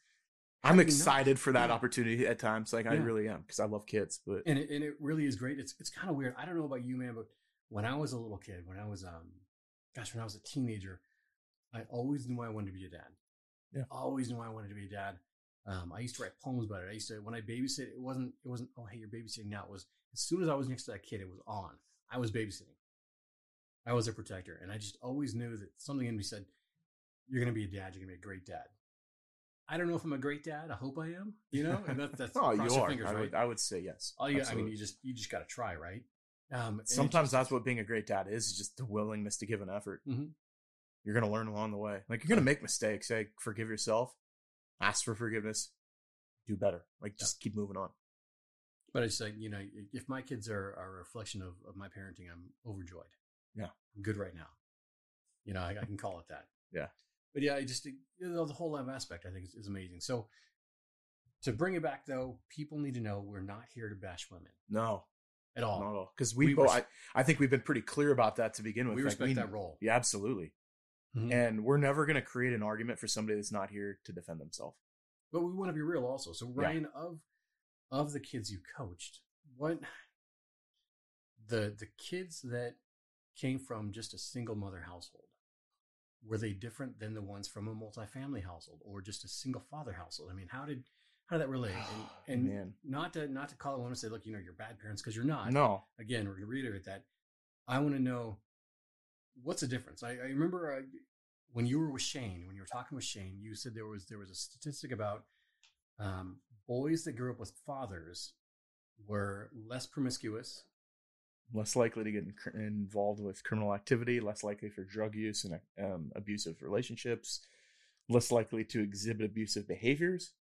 I'm excited for that yeah. opportunity at times. Like I really am because I love kids. But and it, and it really is great. It's it's kind of weird. I don't know about you, man, but when I was a little kid, when I was um, gosh, when I was a teenager, I always knew I wanted to be a dad. Yeah. always knew I wanted to be a dad. Um, I used to write poems about it. I used to when I babysit. It wasn't it wasn't oh hey you're babysitting now. It was as soon as I was next to that kid, it was on. I was babysitting. I was a protector, and I just always knew that something in me said, "You're going to be a dad. You're going to be a great dad." I don't know if I'm a great dad. I hope I am. You know, and that's that's oh, you are. fingers, I, right? would, I would say yes. All you, I mean, you just you just got to try, right? Um, sometimes just- that's what being a great dad is, is just the willingness to give an effort. Mhm. You're going to learn along the way. Like you're going to make mistakes. Like forgive yourself, ask for forgiveness, do better. Like just keep moving on. But it's like you know, if my kids are, are a reflection of, of my parenting, I'm overjoyed. Yeah. I'm good right now. You know, I, I can call it that. Yeah. But yeah, I just you know, the whole life aspect I think is, is amazing. So to bring it back though, people need to know we're not here to bash women No, at all. not at all. Because we, We both, res- I, I think we've been pretty clear about that to begin with. we Like, respect that role. Yeah, absolutely. Mhm. And we're never going to create an argument for somebody that's not here to defend themselves. but we want to be real also. So Yeah. Ryan, of of the kids you coached, what the the kids that came from just a single mother household were they different than the ones from a multifamily household or just a single father household? I mean, how did how did that relate? And, and Man. not to not to call it one and say, look, you know, you're bad parents because you're not. No. Again, we're going to reiterate that. I want to know what's the difference. I, I remember uh, when you were with Shane, when you were talking with Shane, you said there was there was a statistic about um, boys that grew up with fathers were less promiscuous. Less likely to get in, involved with criminal activity, less likely for drug use and um, abusive relationships, less likely to exhibit abusive behaviors.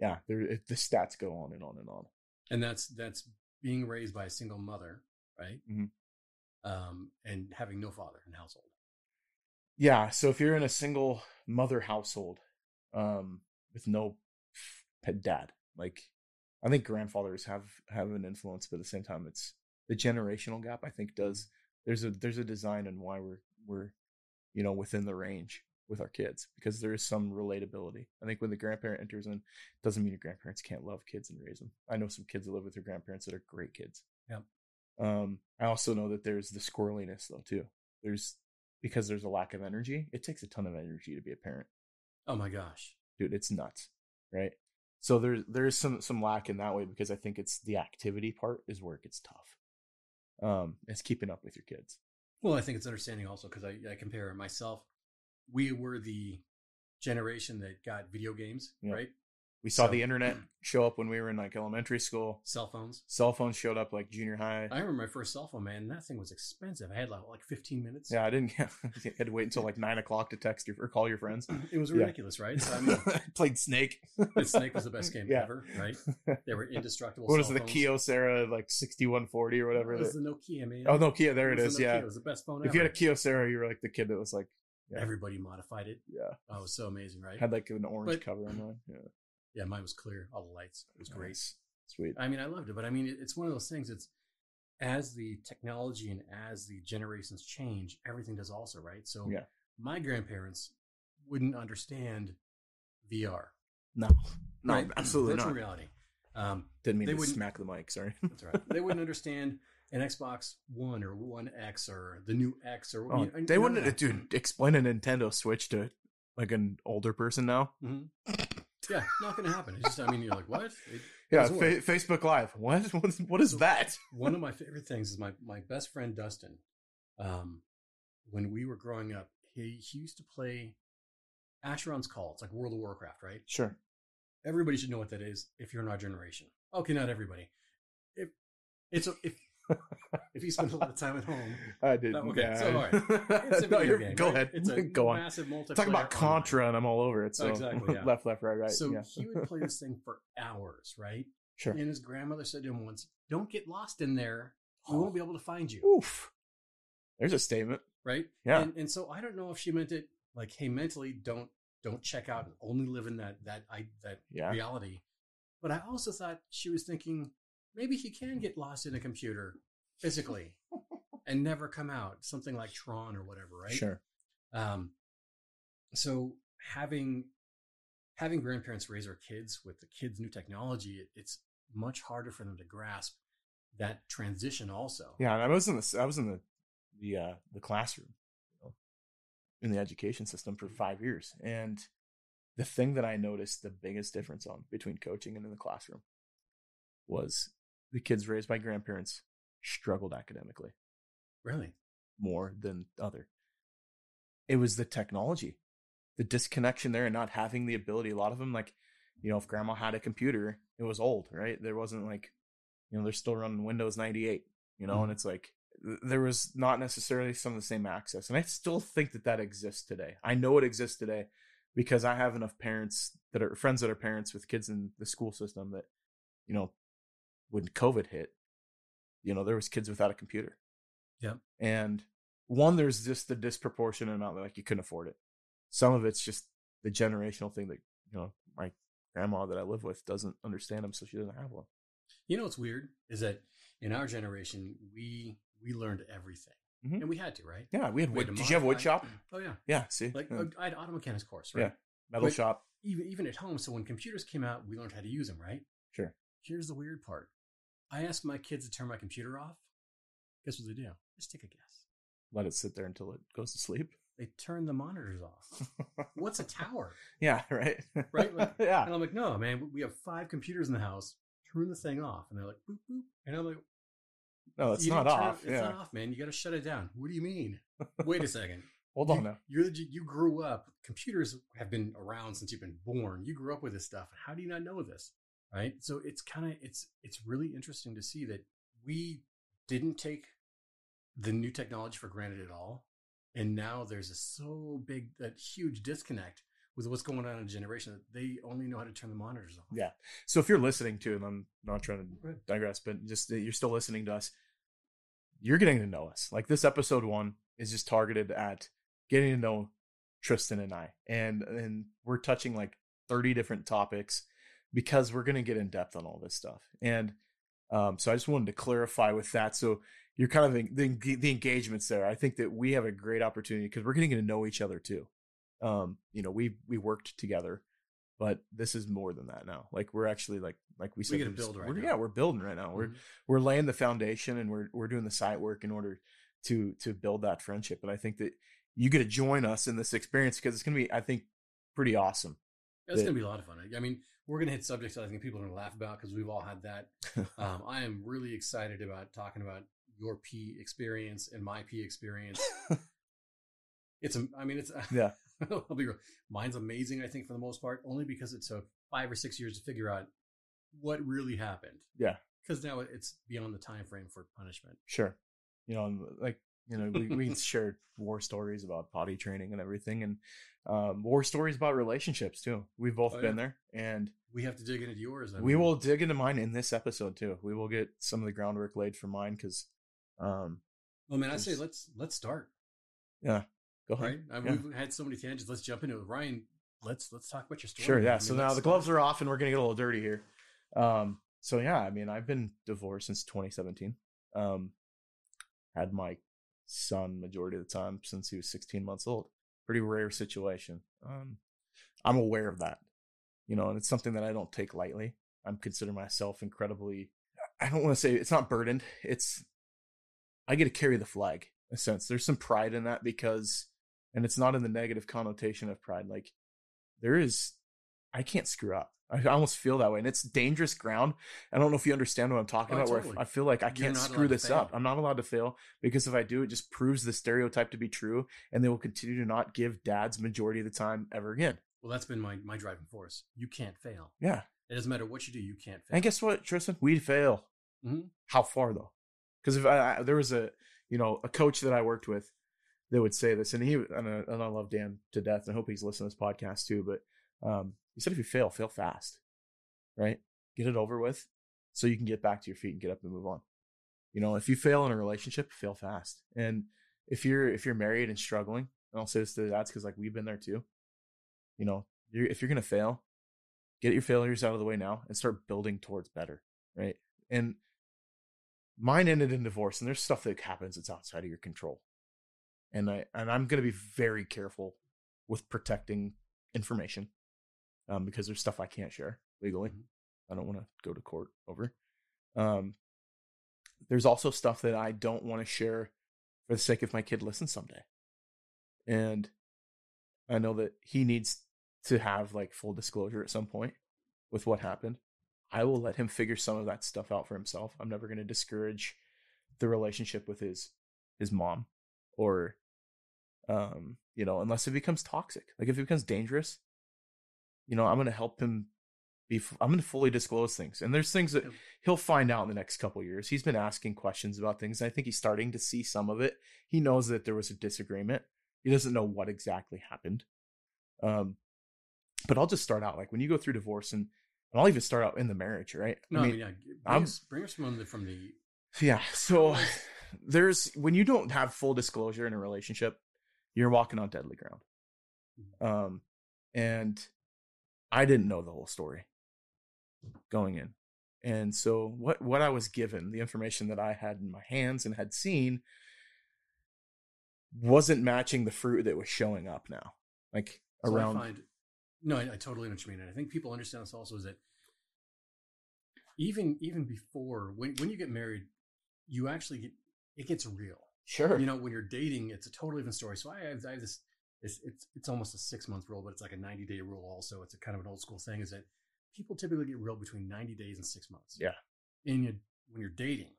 Yeah, there, the stats go on and on and on. and that's that's being raised by a single mother, right? Mhm. Um, and having no father in household. Yeah, so if you're in a single mother household um, with no dad, like I think grandfathers have have an influence, but at the same time, it's the generational gap. I think does there's a there's a design and why we're we're you know within the range with our kids because there is some relatability. I think when the grandparent enters in, doesn't mean your grandparents can't love kids and raise them. I know some kids that live with their grandparents that are great kids. Yep. Um, I also know that there's the squirreliness though too. There's because there's a lack of energy. It takes a ton of energy to be a parent, Oh my gosh. dude. It's nuts, right? So there's there's some some lack in that way because I think it's the activity part is where it gets tough. Um, it's keeping up with your kids. Well, I think it's understanding also because I, I compare myself. We were the generation that got video games, Yeah. right? We saw So- the internet show up when we were in like elementary school. Cell phones. Cell phones showed up like junior high. I remember my first cell phone, man. That thing was expensive. I had like, like 15 minutes. yeah, I didn't you had to wait until like nine o'clock to text your or call your friends. It was Yeah. ridiculous, right? So, I mean, Played Snake. Snake was the best game Yeah. ever, right? They were indestructible. What cell it, the. Kyocera like sixty one forty or whatever? It was the Nokia, man. oh no, Kia, there it was is. the Yeah. It was the best phone ever. If ever. you had a Kyocera, you were like the kid that was like, yeah. Everybody modified it. yeah, Oh, it was so amazing, right? had like an orange But- cover on mine. Yeah, yeah, mine was clear. All the lights. It was great. Sweet. I mean, I loved it, but I mean, it- it's one of those things. It's as the technology and as the generations change, everything does also, right? So, Yeah. my grandparents wouldn't understand VR, No, no, right? absolutely virtual not. reality. Um, Didn't mean They to smack the mic. Sorry. that's right. They wouldn't understand an Xbox One or One X or the new X or Oh, you know, they wouldn't, dude. Explain a Nintendo Switch to like an older person now. Mhm. Yeah, not going to happen. It's just, I mean, you're like, what? It Yeah, fa- Facebook Live. What? What is, what is So- that? one of my favorite things is my my best friend Dustin. Um, when we were growing up, he he used to play Asheron's Call. It's like World of Warcraft, right? Sure. Everybody should know what that is if you're in our generation. Okay, not everybody. If it's a, if if you spend a lot of time at home, I did. Oh, okay, yeah. so, all right. it's a no, you're- game. go right? ahead. It's a go on. massive multiplayer. Talk about. Contra, and I'm all over it. So Oh, exactly, yeah. left, left, right, right. So yeah. he would play this thing for hours, right? Sure. And his grandmother said to him once, "Don't get lost in there. We won't oh. be able to find you." Oof. There's a statement. right? Yeah. And, and so I don't know if she meant it like, hey, mentally, don't don't check out and only live in that that I that Yeah. reality. But I also thought she was thinking maybe he can get lost in a computer physically and never come out, something like Tron or whatever, right? Sure. Um, so having having grandparents raise our kids with the kids' new technology, it, it's much harder for them to grasp that transition. Also, Yeah, and I was in the I was in the the uh, the classroom, you know, in the education system for five years, and the thing that I noticed the biggest difference on between coaching and in the classroom was the kids raised by grandparents struggled academically really, more than other. It was the technology, the disconnection there, and not having the ability. A lot of them, like, you know, if grandma had a computer, it was old, right? There wasn't like, you know, they're still running Windows 98, you know, and mm-hmm. it's like there was not necessarily some of the same access. And I still think that that exists today. I know it exists today because I have enough parents that are friends that are parents with kids in the school system that, you know, when COVID hit, you know, there was kids without a computer. Yeah. And one, there's just the disproportionate amount that like you couldn't afford it. Some of it's just the generational thing that, you know, my grandma that I live with doesn't understand them, so she doesn't have one. You know what's weird is that in our generation we we learned everything, Mhm. and we had to, right? Yeah, we had We wood. had Did you have wood shop? Oh yeah, Yeah, see, like Yeah. uh, I had auto mechanics course, right? Yeah. metal but- shop. Even even at home. So when computers came out, we learned how to use them, right? Sure. Here's the weird part: I ask my kids to turn my computer off. Guess what they do? Just take a guess. Let it sit there until it goes to sleep. They turn the monitors off. What's a tower? yeah, right. Right, like- yeah. And I'm like, no, man, we have five computers in the house. Turn the thing off. And they're like, boop boop. And I'm like, No, it's not off. it- It's yeah. not off, man. You got to shut it down. What do you mean? Wait a second. Hold you, on now. You're the, you grew up. Computers have been around since you've been born. You grew up with this stuff. How do you not know this? Right. So it's kind of it's it's really interesting to see that we didn't take the new technology for granted at all, and now there's a so big that huge disconnect with what's going on in a generation that they only know how to turn the monitors on. Yeah. So if you're listening to, and I'm not trying to digress, but just that you're still listening to us, you're getting to know us. Like this episode one is just targeted at getting to know Tristan and I, and and we're touching like 30 different topics because we're going to get in depth on all this stuff. And um, so I just wanted to clarify with that. So you're kind of the the engagements there. I think that we have a great opportunity because we're getting to know each other too. Um, you know, we we worked together but this is more than that now. Like we're actually like like we said, gotta we're just- right we're- now. Yeah, we're building right now. We're Mhm. we're laying the foundation and we're we're doing the site work in order to to build that friendship. And I think that you get to join us in this experience because it's gonna be, I think, pretty awesome. That's that- going to be a lot of fun. I mean, we're going to hit subjects that I think people are going to laugh about because we've all had that. um, I am really excited about talking about your P experience and my P experience. It's, a, I mean, it's, Yeah. I'll be real. Mine's amazing, I think, for the most part, only because it took five or six years to figure out what really happened. Yeah. Because now it's beyond the time frame for punishment. Sure. You know, like you know, we we shared war stories about potty training and everything, and um, war stories about relationships too. We've both Oh, been yeah. there, and We have to dig into yours. I we mean, will dig into mine in this episode too. We will get some of the groundwork laid for mine because, um, Well, man, I say let's let's start. Yeah, go ahead. Right? I Yeah. We've had so many tangents. Let's jump into it. Ryan, let's let's talk about your story. Sure, yeah. I mean, so now the gloves are off, and we're gonna get a little dirty here. Um, so yeah, I mean, I've been divorced since 2017. Um, had my son majority of the time since he was 16 months old. Pretty rare situation. Um, I'm aware of that, you know, and it's something that I don't take lightly. I'm consider myself incredibly. I don't want to say it's not burdened. It's I get to carry the flag in a sense. There's some pride in that because, and it's not in the negative connotation of pride. Like there is, I can't screw up. I almost feel that way, and it's dangerous ground. I don't know if you understand what I'm talking Oh, about. Where I totally. Feel like I can't screw this up. I'm not allowed to fail because if I do, it just proves the stereotype to be true, and they will continue to not give dads majority of the time ever again. Well, that's been my my driving force. You can't fail. Yeah, It doesn't matter what you do. You can't fail. and guess what, Tristan? We'd fail. Mhm. How far though? Because if I, I, there was a you know a coach that I worked with that would say this, and he and I, and I love Dan to death, and I hope he's listening to this podcast too. But um, he said if you fail, fail fast, right? Get it over with, so you can get back to your feet and get up and move on. You know, if you fail in a relationship, fail fast. And if you're if you're married and struggling, and I'll say this to the dads because like we've been there too. You know, you're, if you're gonna fail, get your failures out of the way now and start building towards better, right? And mine ended in divorce, and there's stuff that happens that's outside of your control. And I and I'm gonna be very careful with protecting information, um, because there's stuff I can't share legally. Mhm. I don't want to go to court over. Um, there's also stuff that I don't want to share for the sake of my kid listens someday. And I know that he needs to have like full disclosure at some point with what happened. I will let him figure some of that stuff out for himself. I'm never going to discourage the relationship with his his mom or um you know unless it becomes toxic. Like if it becomes dangerous, you know, I'm going to help him be I'm going to fully disclose things. And there's things that he'll find out in the next couple of years. He's been asking questions about things. And I think he's starting to see some of it. He knows that there was a disagreement. He doesn't know what exactly happened. Um, but I'll just start out like when you go through divorce, and, and I'll even start out in the marriage, right? No, I mean, yeah, bring, I'm- us, bring us from the from the yeah. So there's when you don't have full disclosure in a relationship, you're walking on deadly ground. Um, and I didn't know the whole story going in. And so what what I was given, the information that I had in my hands and had seen wasn't matching the fruit that was showing up now. Like So around find, no, I, I totally know what you mean, and I think people understand this also is that even even before when when you get married, you actually get it gets real. Sure. You know, when you're dating, it's a totally different story. So I have, I have this. It's, it's it's almost a six month rule, but it's like a ninety day rule. Also, it's a kind of an old school thing. Is that people typically get real between ninety days and six months. Yeah. And you, when you're dating,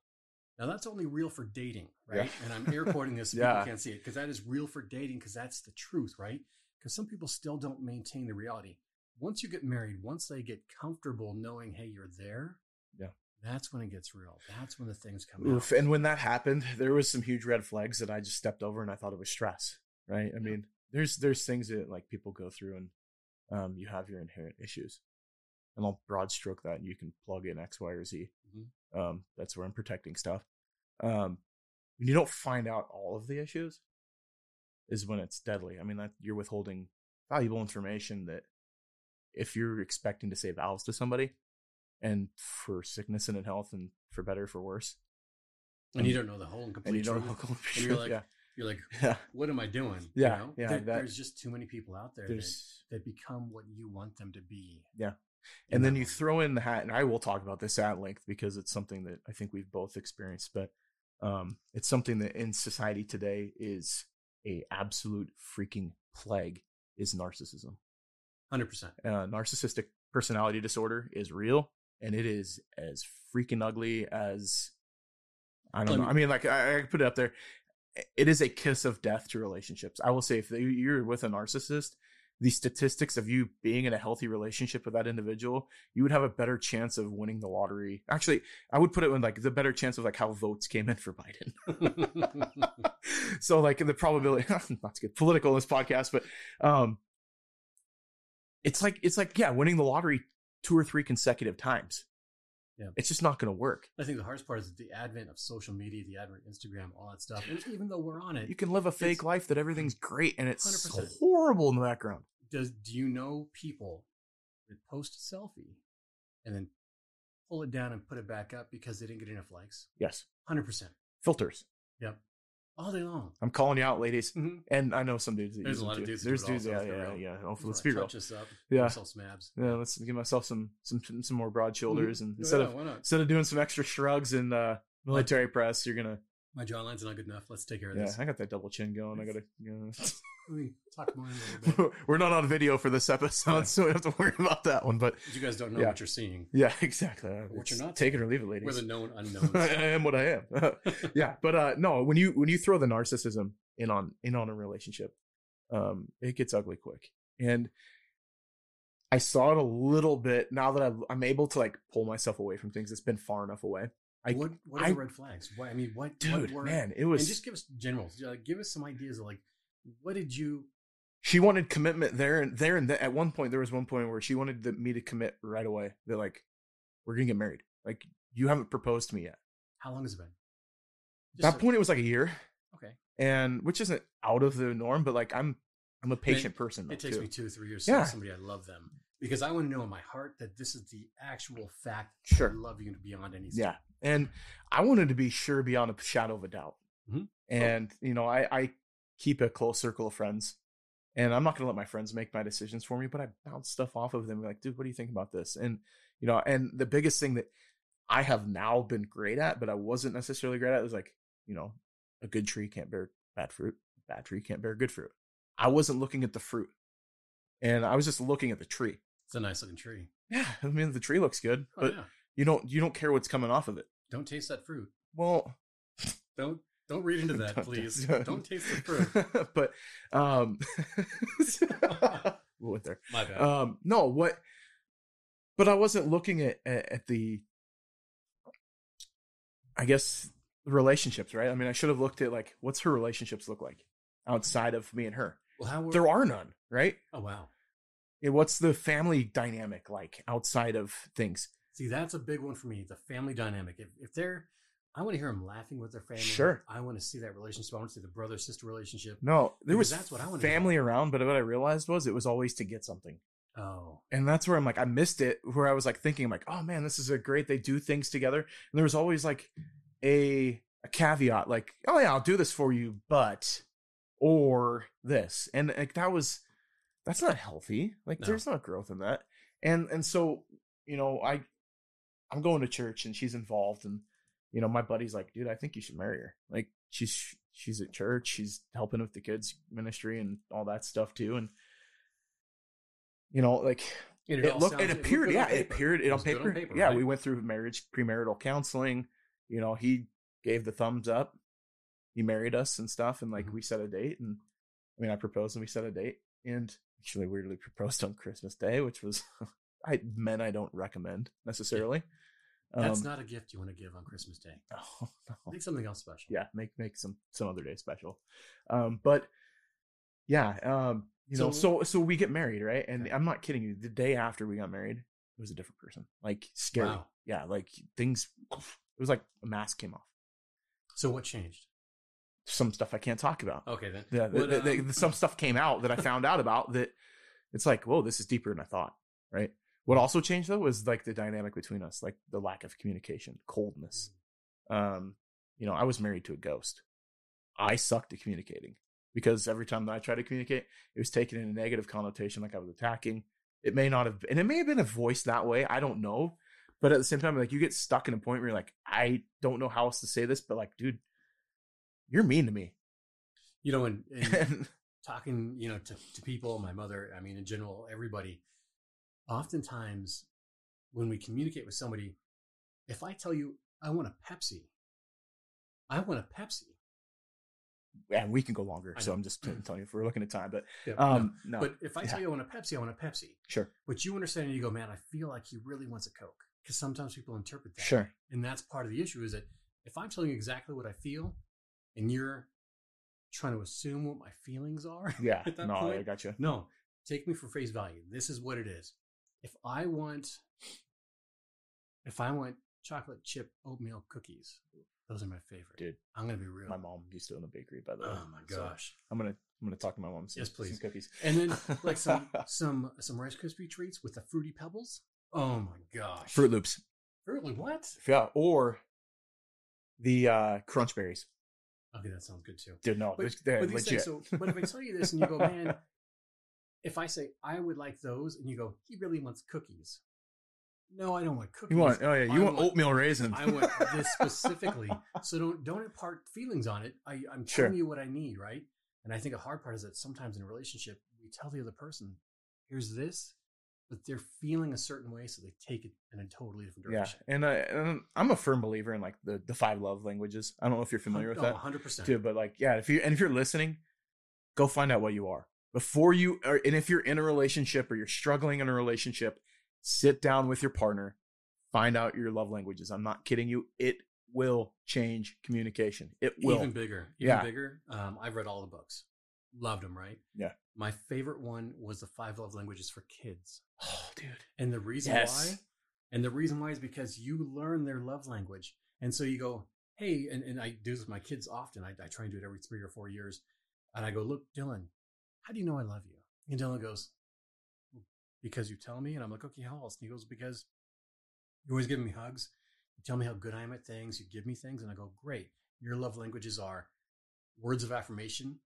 now that's only real for dating, right? Yeah. And I'm air quoting this so Yeah. people can't see it because that is real for dating because that's the truth, right? Because some people still don't maintain the reality. Once you get married, once they get comfortable knowing, hey, you're there. Yeah. That's when it gets real. That's when the things come Oof. out. And when that happened, there was some huge red flags that I just stepped over and I thought it was stress. Right. I Yeah. mean, there's there's things that like people go through and um you have your inherent issues. And I'll broad stroke that and you can plug in X, Y, or Z. Mhm. Um, that's where I'm protecting stuff. Um when you don't find out all of the issues is when it's deadly. I mean that you're withholding valuable information that if you're expecting to save valves to somebody and for sickness and in health and for better for worse, and you don't know the whole and complete and you don't truth. know And you're like, yeah you're like, yeah what am I doing? Yeah, you know? yeah, There- that- there's just too many people out there that, that become what you want them to be. Yeah. and then you throw in the hat and i will talk about this at length because it's something that i think we've both experienced but um it's something that in society today is a absolute freaking plague is narcissism 100%. uh, narcissistic personality disorder is real and it is as freaking ugly as i don't know i mean like i, I put it up there it is a kiss of death to relationships. I will say, if you're with a narcissist, the statistics of you being in a healthy relationship with that individual, you would have a better chance of winning the lottery. Actually, I would put it in like the better chance of like how votes came in for Biden. so like the probability, not to get political in this podcast, but um, it's like it's like yeah, winning the lottery two or three consecutive times. Yeah. It's just not going to work. I think the hardest part is the advent of social media, the advent of Instagram, all that stuff. And even though we're on it, You can live a fake life that everything's great and it's 100%. horrible in the background. does do you know people that post a selfie and then pull it down and put it back up because they didn't get enough likes? Yes. Hundred percent. Filters. Yep. All day long. I'm calling you out, ladies. Mm-hmm. And I know some dudes There's a lot of dudes. There's dudes, yeah, yeah, yeah. Just let's be real. touch us up. Yeah. Self smabs. Yeah, let's give myself some some some more broad shoulders, and Mhm. instead Yeah, of why not? instead of doing some extra shrugs and uh, military press, you're gonna My jawline's not good enough. Let's take care of yeah. this. I got that double chin going. I gotta. You Let me talk more a little bit. We're not on video for this episode, so we don't have to worry about that one. But You guys don't know Yeah. what you're seeing. yeah, exactly. What you're not take it or leave it, We're ladies. the known I am what I am. yeah, but uh no, when you when you throw the narcissism in on in on a relationship, um, it gets ugly quick. And I saw it a little bit now that I've, I'm able to like pull myself away from things. It's been far enough away. I, what what are I- the red flags? What, I mean, what what dude, were, man, it and was. just give us generals. Like, give us some ideas of like what did you she wanted commitment there and there and at one point there was one point where she wanted the, me to commit right away. They're like, "We're gonna get married. Like you haven't proposed to me yet." how long has it been? At that so- point, it was like a year, okay. and which isn't out of the norm, but like I'm I'm a patient person. It takes too. me two or three years to Yeah. tell somebody I love them because I want to know in my heart that this is the actual fact. Sure. I love you beyond any. Yeah. And I wanted to be sure beyond a shadow of a doubt. Mhm. And, you know, I, I keep a close circle of friends and I'm not going to let my friends make my decisions for me, but I bounce stuff off of them. Like, dude, what do you think about this? And, you know, and the biggest thing that I have now been great at, but I wasn't necessarily great at was like, you know, a good tree can't bear bad fruit. A bad tree can't bear good fruit. I wasn't looking at the fruit and I was just looking at the tree. It's a nice looking tree. Yeah. I mean, the tree looks good, Oh, but yeah. you don't, you don't care what's coming off of it. Don't taste that fruit. Well, Don't don't read into that, Don't- please. don't- Don't taste the fruit. but um we went there. My bad. Um no, what but I wasn't looking at, at at the I guess relationships, right? I mean, I should have looked at like what's her relationships look like outside of me and her. well, how were, There are none, right? Oh wow. And what's the family dynamic like outside of things? See, that's a big one for me. The family dynamic. If if they're, I want to hear them laughing with their family. Sure. I want to see that relationship. I want to see the brother sister relationship. No, there was that's what I wanna family around, but what I realized was it was always to get something. Oh, and that's where I'm like, I missed it. Where I was like thinking, like, oh man, this is a great. They do things together, and there was always like a a caveat, like, oh yeah, I'll do this for you, but or this, and like that was that's not healthy. Like, No. there's not growth in that, and and so you know, I I'm going to church, and she's involved, and you know, my buddy's like, dude, I think you should marry her. Like, she's she's at church, she's helping with the kids ministry and all that stuff too, and you know, like it, it looked it appeared on yeah it appeared it, on was good paper, yeah right? we went through marriage premarital counseling you know he gave the thumbs up he married us and stuff and like Mhm. we set a date and i mean i proposed and we set a date and actually weirdly proposed on christmas day which was i men i don't recommend necessarily That's um, not a gift you want to give on Christmas Day. oh, no. Make something else special. yeah make make some some other day special um but yeah um you know so So- so we get married right and i'm not kidding you the day after we got married it was a different person like scary Wow. yeah like things it was like a mask came off So what changed? some stuff i can't talk about Okay then. yeah the- What, the- the- um, some stuff came out that i found out about that it's like whoa this is deeper than i thought right what also changed though was like the dynamic between us like the lack of communication coldness. Um you know i was married to a ghost. I sucked at communicating because every time that i tried to communicate it was taken in a negative connotation like i was attacking. It may not have and it may have been a voice that way i don't know but at the same time like you get stuck in a point where you're like i don't know how else to say this but like dude you're mean to me. You know, and, and talking, you know, to, to people, my mother, I mean, in general, everybody, oftentimes when we communicate with somebody, if I tell you, I want a Pepsi, I want a Pepsi, and we can go longer. So. I'm just telling you if we're looking at time, but Yeah, um, no, But if I tell yeah. you I want a Pepsi, I want a Pepsi. sure, But you understand and you go, man, I feel like he really wants a Coke. Because sometimes people interpret that. sure, And that's part of the issue is that if I'm telling you exactly what I feel and you're trying to assume what my feelings are, yeah, no, I got you. no, take me for face value. This is what it is. If I want, if I want chocolate chip oatmeal cookies, those are my favorite. Dude, I'm gonna be real. My mom used to own a bakery, by the way. Oh my so gosh! I'm gonna I'm gonna talk to my mom. see Yes, some please. cookies. And then like some some some Rice Krispie treats with the fruity pebbles. Oh my gosh! Froot Loops, Fruity what? yeah, or the uh Crunch Berries. Okay, that sounds good too. Dude, no, But, they're but these legit. things, so, but if I tell you this and you go, man, if I say I would like those, and you go, he really wants cookies. No, I don't want cookies. you want? Oh yeah, you want, oatmeal raisin? I want this specifically. So don't don't impart feelings on it. I, I'm Sure. telling you what I need, right? And I think a hard part is that sometimes in a relationship, we tell the other person, "Here's this," but they're feeling a certain way, so they take it in a totally different direction. yeah, and, uh, and I'm a firm believer in like the the five love languages. I don't know if you're familiar with oh, that. 100. percent too. But like, yeah, if you and if you're listening, go find out what you are before you. Are, and if you're in a relationship or you're struggling in a relationship, sit down with your partner, find out your love languages. I'm not kidding you. It will change communication. It will. Even bigger, even Yeah. bigger. Um, I've read all the books, loved them. Right? Yeah. My favorite one was the five love languages for kids, oh, dude. and the reason Yes. why, and the reason why is because you learn their love language, and so you go, hey, and, and I do this with my kids often. I, I try and do it every three or four years, and I go, look, Dylan, how do you know I love you? And Dylan goes, because you tell me, and I'm like, okay, how else? And he goes, because you're always give me hugs. You tell me how good I am at things. You give me things, and I go, great. Your love languages are words of affirmation,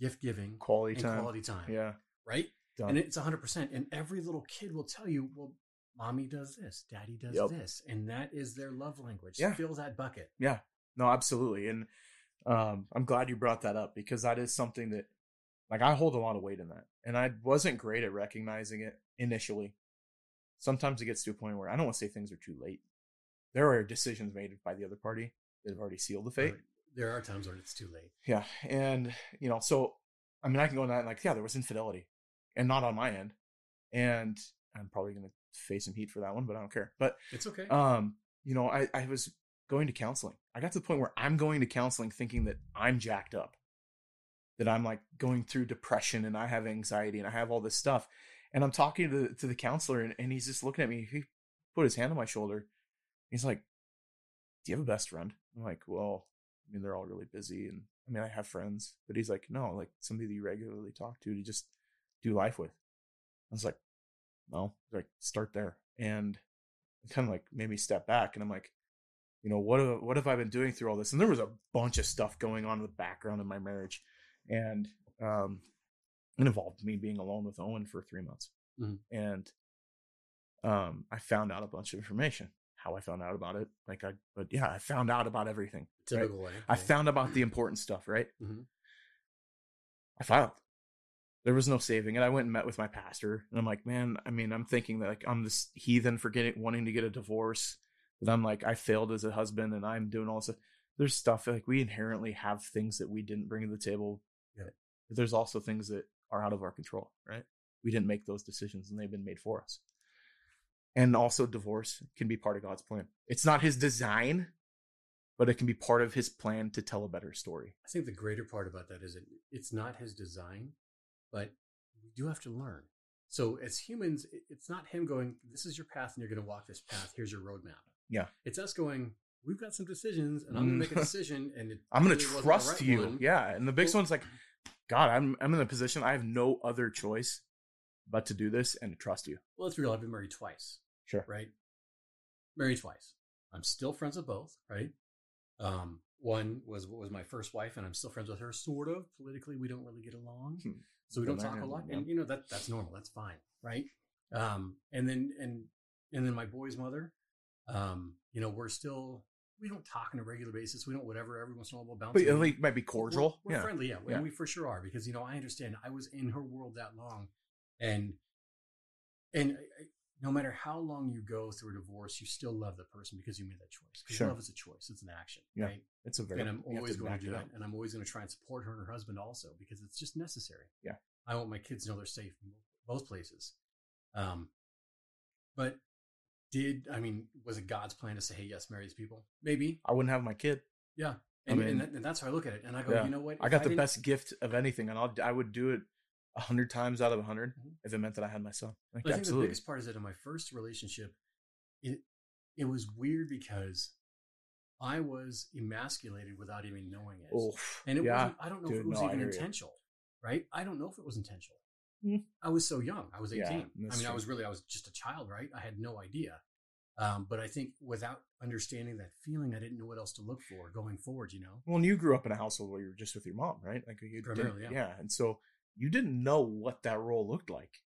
gift giving, Quality time. quality time. Yeah. Right? Done. And it's 100%. And every little kid will tell you, well, mommy does this, daddy does Yep. this. And that is their love language. Yeah. Fill that bucket. Yeah, no, absolutely. And um, I'm glad you brought that up because that is something that, like, I hold a lot of weight in that. And I wasn't great at recognizing it initially. Sometimes it gets to a point where I don't want to say things are too late. There are decisions made by the other party that have already sealed the fate. There are times when it's too late. Yeah. And, you know, so, I mean, I can go on that and, like, yeah, there was infidelity and not on my end. And I'm probably going to face some heat for that one, but I don't care. But It's okay. um, you know, I, I was going to counseling. I got to the point where I'm going to counseling thinking that I'm jacked up, that I'm like going through depression and I have anxiety and I have all this stuff. And I'm talking to the, to the counselor and, and he's just looking at me. He put his hand on my shoulder. He's like, Do you have a best friend? I'm like, Well, I mean, they're all really busy. And I mean, I have friends, but he's like, No, like somebody that you regularly talk to to just do life with. I was like, No, like, start there. And kind of like made me step back and I'm like, you know, what have, what have I been doing through all this? And there was a bunch of stuff going on in the background in my marriage. And um it involved me being alone with Owen for three months. Mhm. And um I found out a bunch of information. How I found out about it. Like I but yeah, I found out about everything. right? Typical way. I found about the important stuff, right? Mhm. I filed. There was no saving, and I went and met with my pastor, and I'm like, man, I mean, I'm thinking that like I'm this heathen for getting wanting to get a divorce, but I'm like, I failed as a husband, and I'm doing all this. There's stuff like we inherently have things that we didn't bring to the table. There's also things that are out of our control, right? We didn't make those decisions, and they've been made for us. And also, divorce can be part of God's plan. It's not His design, but it can be part of His plan to tell a better story. I think the greater part about that is that it's not his design, but we do have to learn. So as humans, it's not him going, "This is your path, and you're going to walk this path. Here's your roadmap." Yeah. it's us going, "We've got some decisions, and I'm going to make a mm-hmm. decision, and it I'm gonna really trust right you. one." Yeah. And the big Well- one's like, God, I'm I'm in a position I have no other choice but to do this and to trust you. Well, it's real. I've been married twice, Sure. right? Married twice. I'm still friends with both, right? Um, one was was my first wife, and I'm still friends with her, sort of. Politically, we don't really get along, Hmm. so we don't talk a lot. yeah. And you know that that's normal. That's fine, right? Um, and then and and then my boy's mother, um, you know, we're still we don't talk on a regular basis. We don't whatever. Every once in a while we'll bounce. But at least might be cordial. We're, we're yeah. friendly, yeah. Yeah. And we for sure are because you know I understand. I was in her world that long, and and I, I, no matter how long you go through a divorce, you still love the person because you made that choice. Because Sure. love is a choice; it's an action, Yeah. right? It's a very. and I'm always going to do that, and I'm always going to try and support her and her husband also because it's just necessary. Yeah. I want my kids to know they're safe in both places. Um, but did I mean was it God's plan to say, "Hey, yes, marry these people"? Maybe, I wouldn't have my kid. yeah. I And, mean- and, that, and that's how I look at it. And I go, Yeah. you know what? I got the best gift of anything, and I'll I would do it a hundred times out of a 100 Mhm. if it meant that I had my son. Like I think the biggest part is that in my first relationship, it it was weird because I was emasculated without even knowing it. Oh, And it yeah. wasn't, I don't know if it was no, even intentional, right? I don't know if it was intentional. Hmm. I was so young. I was 18. Yeah, I mean, I was really, I was just a child, right? I had no idea. Um, but I think without understanding that feeling, I didn't know what else to look for going forward, you know? Well, and you grew up in a household where you were just with your mom, right? Like you Primarily, yeah. yeah, and so you didn't know what that role looked like,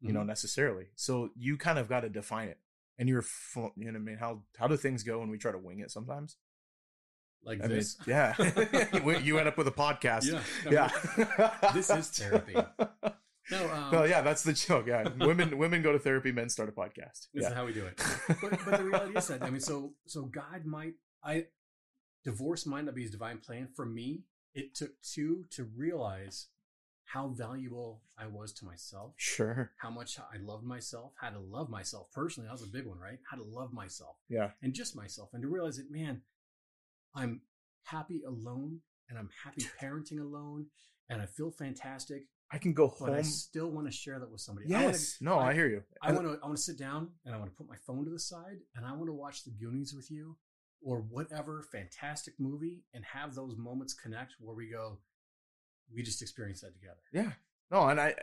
you Mm-hmm. know, necessarily. So you kind of got to define it. And you're, you know, what I mean, how how do things go when we try to wing it sometimes? Like I mean, this. yeah, you you end up with a podcast. Yeah. yeah. This is therapy. No, um, no, yeah, that's the joke. Yeah, women women go to therapy, men start a podcast. This Yeah, is how we do it. But, but the reality is that I mean, so so God might I divorce might not be His divine plan for me. It took two to realize how valuable I was to myself, sure. how much I loved myself, how to love myself personally. That was a big one, right? How to love myself Yeah, and just myself, and to realize that, man, I'm happy alone, and I'm happy parenting alone, and I feel fantastic. I can go home. But I still want to share that with somebody. I wanna- Yes, no, I, hear you. I want to I want to sit down and I want to put my phone to the side and I want to watch the Goonies with you or whatever fantastic movie and have those moments connect where we go we just experience that together. Yeah. No, and I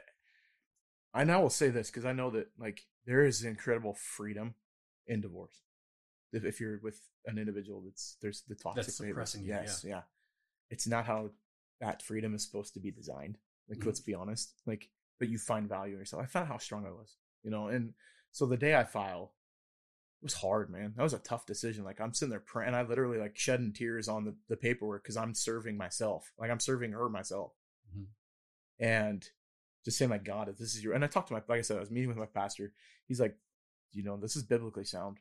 I now will say this because I know that like there is incredible freedom in divorce. If, if you're with an individual that's there's the toxic That's suppressing you, Yes, yeah. It's not how that freedom is supposed to be designed. Like Mhm. let's be honest. Like but you find value in yourself. I found how strong I was, you know, and so the day I file it was hard, man. That was a tough decision. Like I'm sitting there praying, I literally like shedding tears on the, the paperwork because I'm serving myself. Like I'm serving her myself Mhm. and just saying like god if this is your and i talked to my like i said i was meeting with my pastor he's like you know this is biblically sound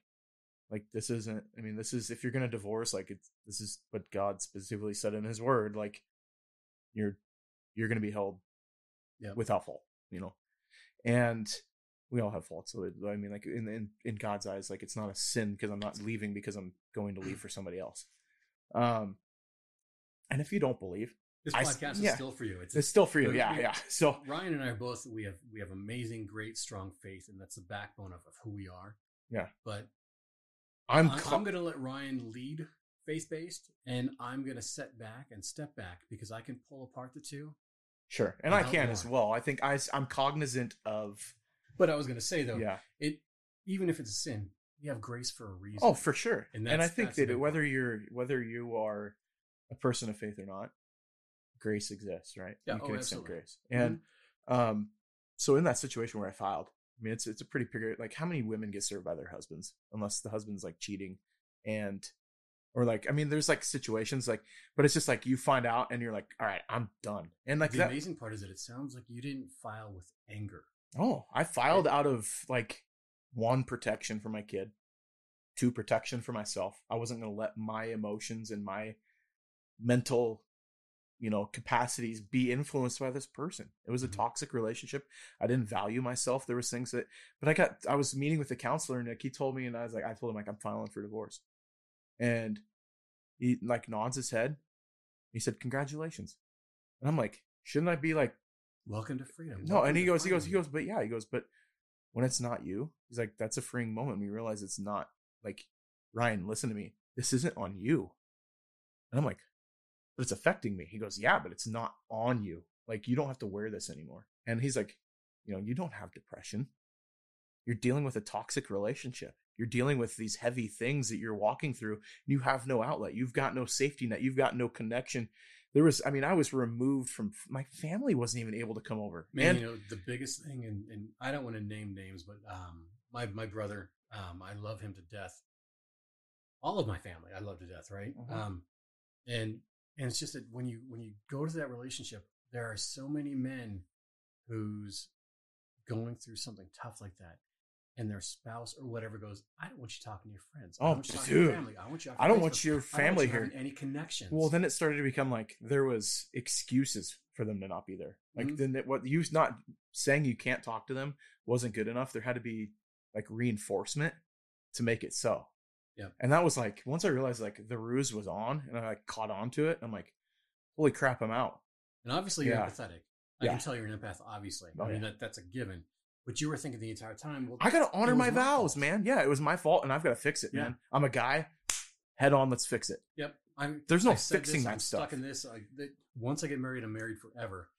like this isn't i mean this is if you're gonna divorce like it's this is what god specifically said in his word like you're you're gonna be held Yeah. without fault you know and we all have faults so i mean like in, in in god's eyes like it's not a sin because i'm not leaving because i'm going to leave for somebody else um and if you don't believe This I podcast is yeah. still for you. It's, it's still for you yeah yeah so Ryan and I are both we have we have amazing, great, strong faith, and that's the backbone of, of who we are. Yeah. But i'm, I'm, I'm gonna let Ryan lead faith based, and I'm gonna set back and step back because I can pull apart the two. Sure, and I can as well. I think I, I'm cognizant of But I was gonna say though, yeah. it even if it's a sin, you have grace for a reason. Oh, for sure. And And, I think that big whether you're whether you are a person of faith or not, grace exists, right? Yeah, you oh, can extend absolutely. grace. And um, so in that situation where I filed, I mean, it's it's a pretty period. Like, how many women get served by their husbands unless the husband's like cheating, and or like, I mean, there's like situations like, but it's just like you find out and you're like, all right, I'm done. And like the that. amazing part is that it sounds like you didn't file with anger. Oh, I filed out of like one protection for my kid, two protection for myself. I wasn't going to let my emotions and my mental, you know, capacities be influenced by this person. It was a Mhm. toxic relationship. I didn't value myself. There was things that, but I got, I was meeting with the counselor and like he told me, and I was like, I told him like I'm filing for divorce, and he like nods his head. He said, "Congratulations," and I'm like, shouldn't I be like Welcome to freedom. no, Welcome and he goes, he goes, he goes, but yeah, he goes, but when it's not you, he's like, that's a freeing moment. We realize it's not like Ryan. Listen to me. This isn't on you. And I'm like, but it's affecting me. He goes, yeah, but it's not on you. Like you don't have to wear this anymore. And he's like, you know, you don't have depression. You're dealing with a toxic relationship. You're dealing with these heavy things that you're walking through. You have no outlet. You've got no safety net. You've got no connection. There was, I mean, I was removed from my family. wasn't even able to come over. Man, and you know the biggest thing, and, and I don't want to name names, but um, my my brother, um, I love him to death. All of my family, I love to death, right? Mhm. Um, and and it's just that when you when you go to that relationship, there are so many men who's going through something tough like that, and their spouse or whatever goes, I don't want you talking to your friends. I Oh, don't want you to dude. your family. I want you. I don't want your I don't want family you here. any connections. Well, then it started to become like there was excuses for them to not be there. Like Mhm. then what you not saying you can't talk to them wasn't good enough. There had to be like reinforcement to make it so. Yeah. And that was like once I realized like the ruse was on and I like caught on to it, I'm like, holy crap, I'm out. and obviously you're Yeah. empathetic. I Yeah. can tell you're an empath. Obviously, Oh, I mean yeah. that that's a given. But you were thinking the entire time. Well, I gotta honor my vows, fault. man. Yeah, it was my fault and I've got to fix it, Yeah. man. I'm a guy. Head on, let's fix it. Yep. I'm, There's no fixing this, that I'm stuff. Stuck in this. I, that once I get married, I'm married forever.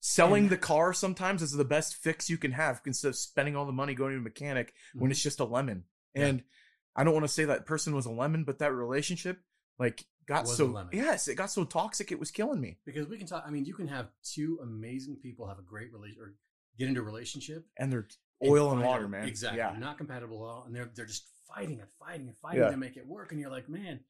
Selling And- the car sometimes is the best fix you can have instead of spending all the money going to a mechanic when Mhm. it's just a lemon. Yeah. And I don't want to say that person was a lemon, but that relationship like got Was a so lemon. yes, it got so toxic it was killing me. because we can talk. I mean, you can have two amazing people have a great relation or get into a relationship. And they're oil and find water, man. Exactly. Yeah. They're not compatible at all, and they're they're just fighting and fighting and fighting Yeah. to make it work. And you're like, man,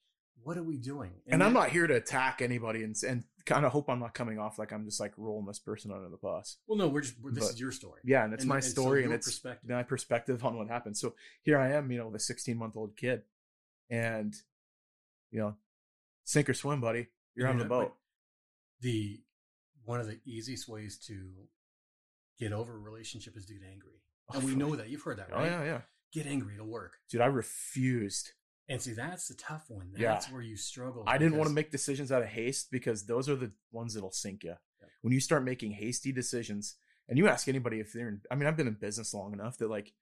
what are we doing? And, I'm not here to attack anybody and and kind of hope I'm not coming off like I'm just like rolling this person under the bus. Well, no, we're just. We're, this But- is your story. Yeah, and it's my so story and it's perspective. my perspective on what happened. So here I am, you know, the 16 month old kid, and you know, sink or swim, buddy. You're on the boat. The one of the easiest ways to get over a relationship is to get angry, and we know that. You've heard that, Oh right? yeah, yeah, Get angry it'll work, dude. I refused. and see that's the tough one. Yeah. That's where you struggle. I didn't want to make decisions out of haste because those are the ones that'll sink you. Yeah. When you start making hasty decisions, and you ask anybody if they're in, I mean, I've been in business long enough that like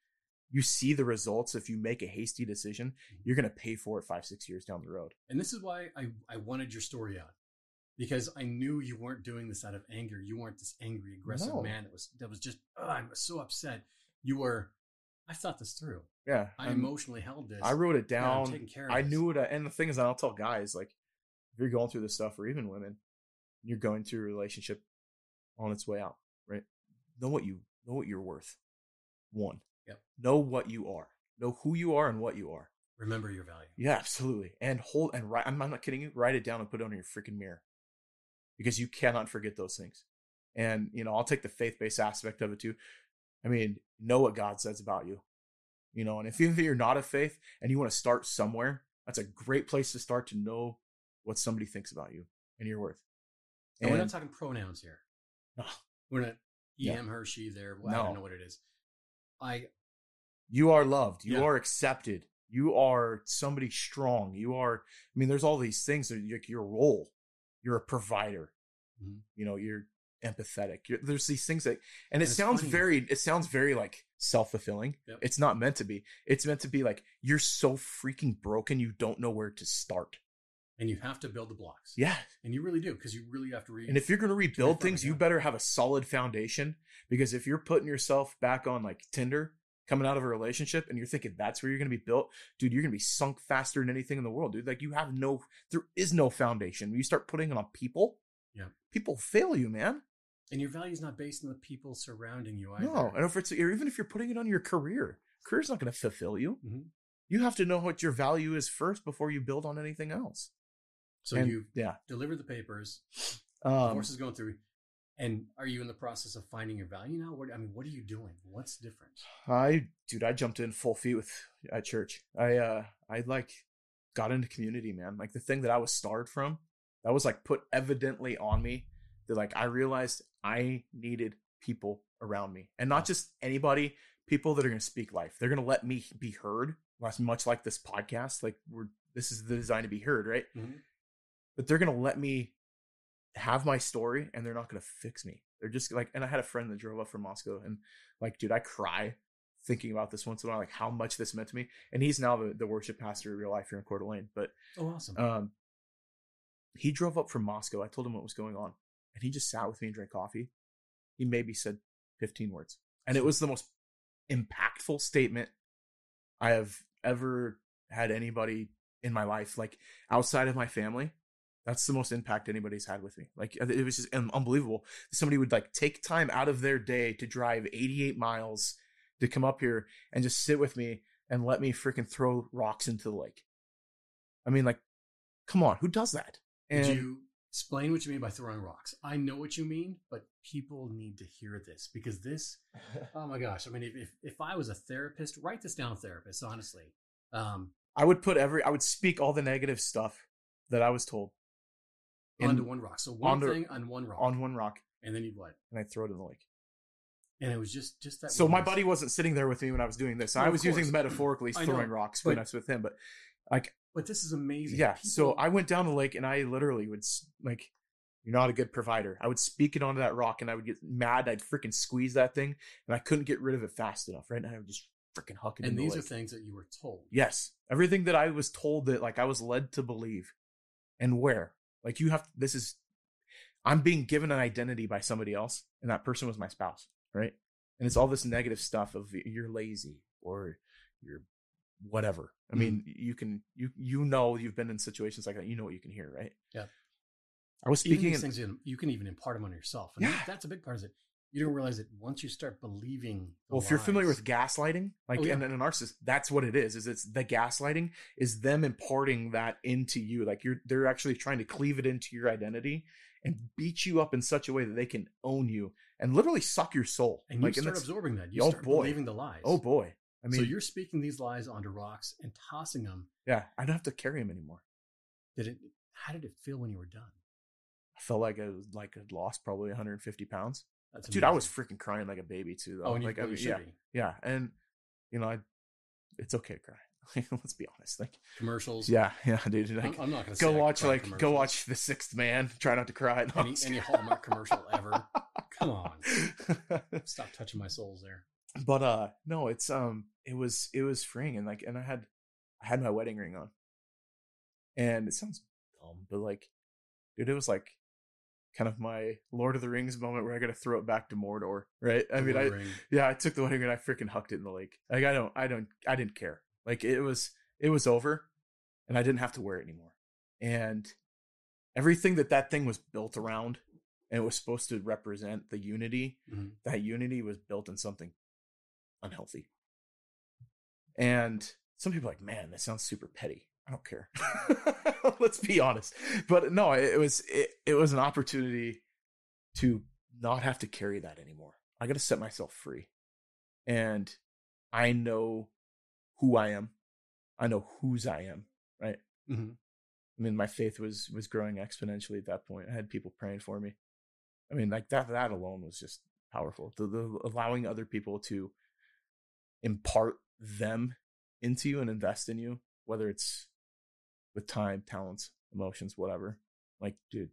you see the results. If you make a hasty decision, Mhm. you're going to pay for it five, six years down the road. And this is why I, I wanted your story out. Because I knew you weren't doing this out of anger. You weren't this angry, aggressive No. man that was that was just oh, I'm so upset. You were I thought this through. Yeah. I I'm- emotionally held this. I wrote it down. taking care of I this. knew it. And the thing is, I'll tell guys like, if you're going through this stuff, or even women, you're going through a relationship on its way out, right? Know what you know what you're worth. One. Yep. Know what you are. Know who you are and what you are. Remember your value. Yeah, absolutely. And hold and write. I'm I'm not kidding you. Write it down and put it on your freaking mirror, because you cannot forget those things. And you know, I'll take the faith based aspect of it too. I mean, know what God says about you. You know, and if even if you're not of faith and you want to start somewhere, that's a great place to start to know what somebody thinks about you and your worth. And we're not talking pronouns here. No. We're not he, Yeah. him, her, she, there. Well, I don't know what it is. I you are loved you Yeah. are accepted you are somebody strong you are i mean there's all these things like your role you're a provider Mhm. you know you're empathetic you're, there's these things that and it sounds funny. very it sounds very like self-fulfilling Yep. it's not meant to be it's meant to be like you're so freaking broken you don't know where to start and you have to build the blocks. yeah And you really do, because you really have to read and if you're going to rebuild things, you better have a solid foundation because if you're putting yourself back on like Tinder, coming out of a relationship, and you're thinking that's where you're going to be built, dude, you're going to be sunk faster than anything in the world, dude. Like you have no, there is no foundation. When you start putting it on people, Yeah. people fail you, man. and your value is not based on the people surrounding you either. No, and if it's even if you're putting it on your career, career's not going to fulfill you. Mhm. You have to know what your value is first before you build on anything else. So And- you yeah, delivered the papers, um, divorce is going through, and are you in the process of finding your value now? What I mean, what are you doing? What's different? I dude, I jumped in full feet with at church. I uh I like got into community, man. Like the thing that I was starved from, that was like put evidently on me that like I realized I needed people around me. And not just anybody, people that are gonna speak life. They're gonna let me be heard. Much like this podcast. Like we're this is the design to be heard, right? Mhm. But they're gonna let me have my story and they're not gonna fix me. They're just like and I had a friend that drove up from Moscow and like, dude, I cry thinking about this once in a while, like how much this meant to me. And he's now the, the worship pastor of real life here in Coeur d'Alene. But Oh, awesome. um he drove up from Moscow. I told him what was going on. And he just sat with me and drank coffee. He maybe said 15 words. And it was the most impactful statement I have ever had anybody in my life, like outside of my family. That's the most impact anybody's had with me. Like it was just unbelievable. Somebody would like take time out of their day to drive 88 miles to come up here and just sit with me and let me freaking throw rocks into the lake. I mean, like, come on, who does that? Did you explain what you mean by throwing rocks? I know what you mean, but people need to hear this because this oh my gosh i mean if, if, if i was a therapist write this down therapist honestly um I would put every I would speak all the negative stuff that I was told in- onto one rock so one onto- thing on one rock on one rock and then you'd what and I'd throw it in the lake. and it was just just that So my was- buddy wasn't sitting there with me when I was doing this. No, I was using metaphorically throwing rocks when but- I was with him, but like but this is amazing yeah. So I went down the lake and I literally would like, you're not a good provider. I would speak it onto that rock and I would get mad. I'd freaking squeeze that thing and I couldn't get rid of it fast enough. Right, and I would just freaking huck it. in and the these are things that you were told Yes. Everything that I was told that like I was led to believe. And where? Like you have this is I'm being given an identity by somebody else and that person was my spouse, right? And it's all this negative stuff of you're lazy or you're whatever. I mean, mm-hmm. you can you you know you've been in situations like that. You know what you can hear, right? Yeah. I was even speaking these in, things you, you can even impart them on yourself and Yeah. that's a big part of it you don't realize it once you start believing well, if you're familiar with gaslighting, like Oh, yeah. and, and a narcissist, that's what it is. Is it's the gaslighting is them imparting that into you. Like you're they're actually trying to cleave it into your identity and beat you up in such a way that they can own you and literally suck your soul. and you start that's- absorbing that you Oh, start boy. believing the lies oh boy. I mean, so you're speaking these lies onto rocks and tossing them yeah, I don't have to carry them anymore. did it how did it feel when you were done I felt like I was like I'd lost probably 150 pounds. That's Dude, I was freaking crying like a baby too. Though. oh and like I you should yeah, be. yeah, and you know, I, it's okay to cry. Let's be honest. Like, commercials yeah, yeah, dude. Like, I'm, I'm not gonna go say watch like go watch The Sixth Man. Try not to cry. No, any, any hallmark commercial ever come on stop touching my souls there but uh, no, it's um, it was it was freeing and like, and I had I had my wedding ring on, and it sounds dumb, but like, dude, it was like kind of my Lord of the Rings moment where I got to throw it back to Mordor, right? I mean, I Ring. yeah, I took the wedding ring and I freaking hucked it in the lake. Like I don't, I don't, I didn't care. Like it was, it was over, and I didn't have to wear it anymore. And everything that that thing was built around, and it was supposed to represent the unity. Mhm. That unity was built in something unhealthy. And some people are like, man, that sounds super petty. I don't care. Let's be honest. But no, it, was it, it was an opportunity to not have to carry that anymore. I got to set myself free. And I know who I am. I know whose I am, right? Mhm. I mean, my faith was was growing exponentially at that point. I had people praying for me. I mean, like that that alone was just powerful. The, the allowing other people to impart them into you and invest in you, whether it's with time, talents, emotions, whatever. Like, dude,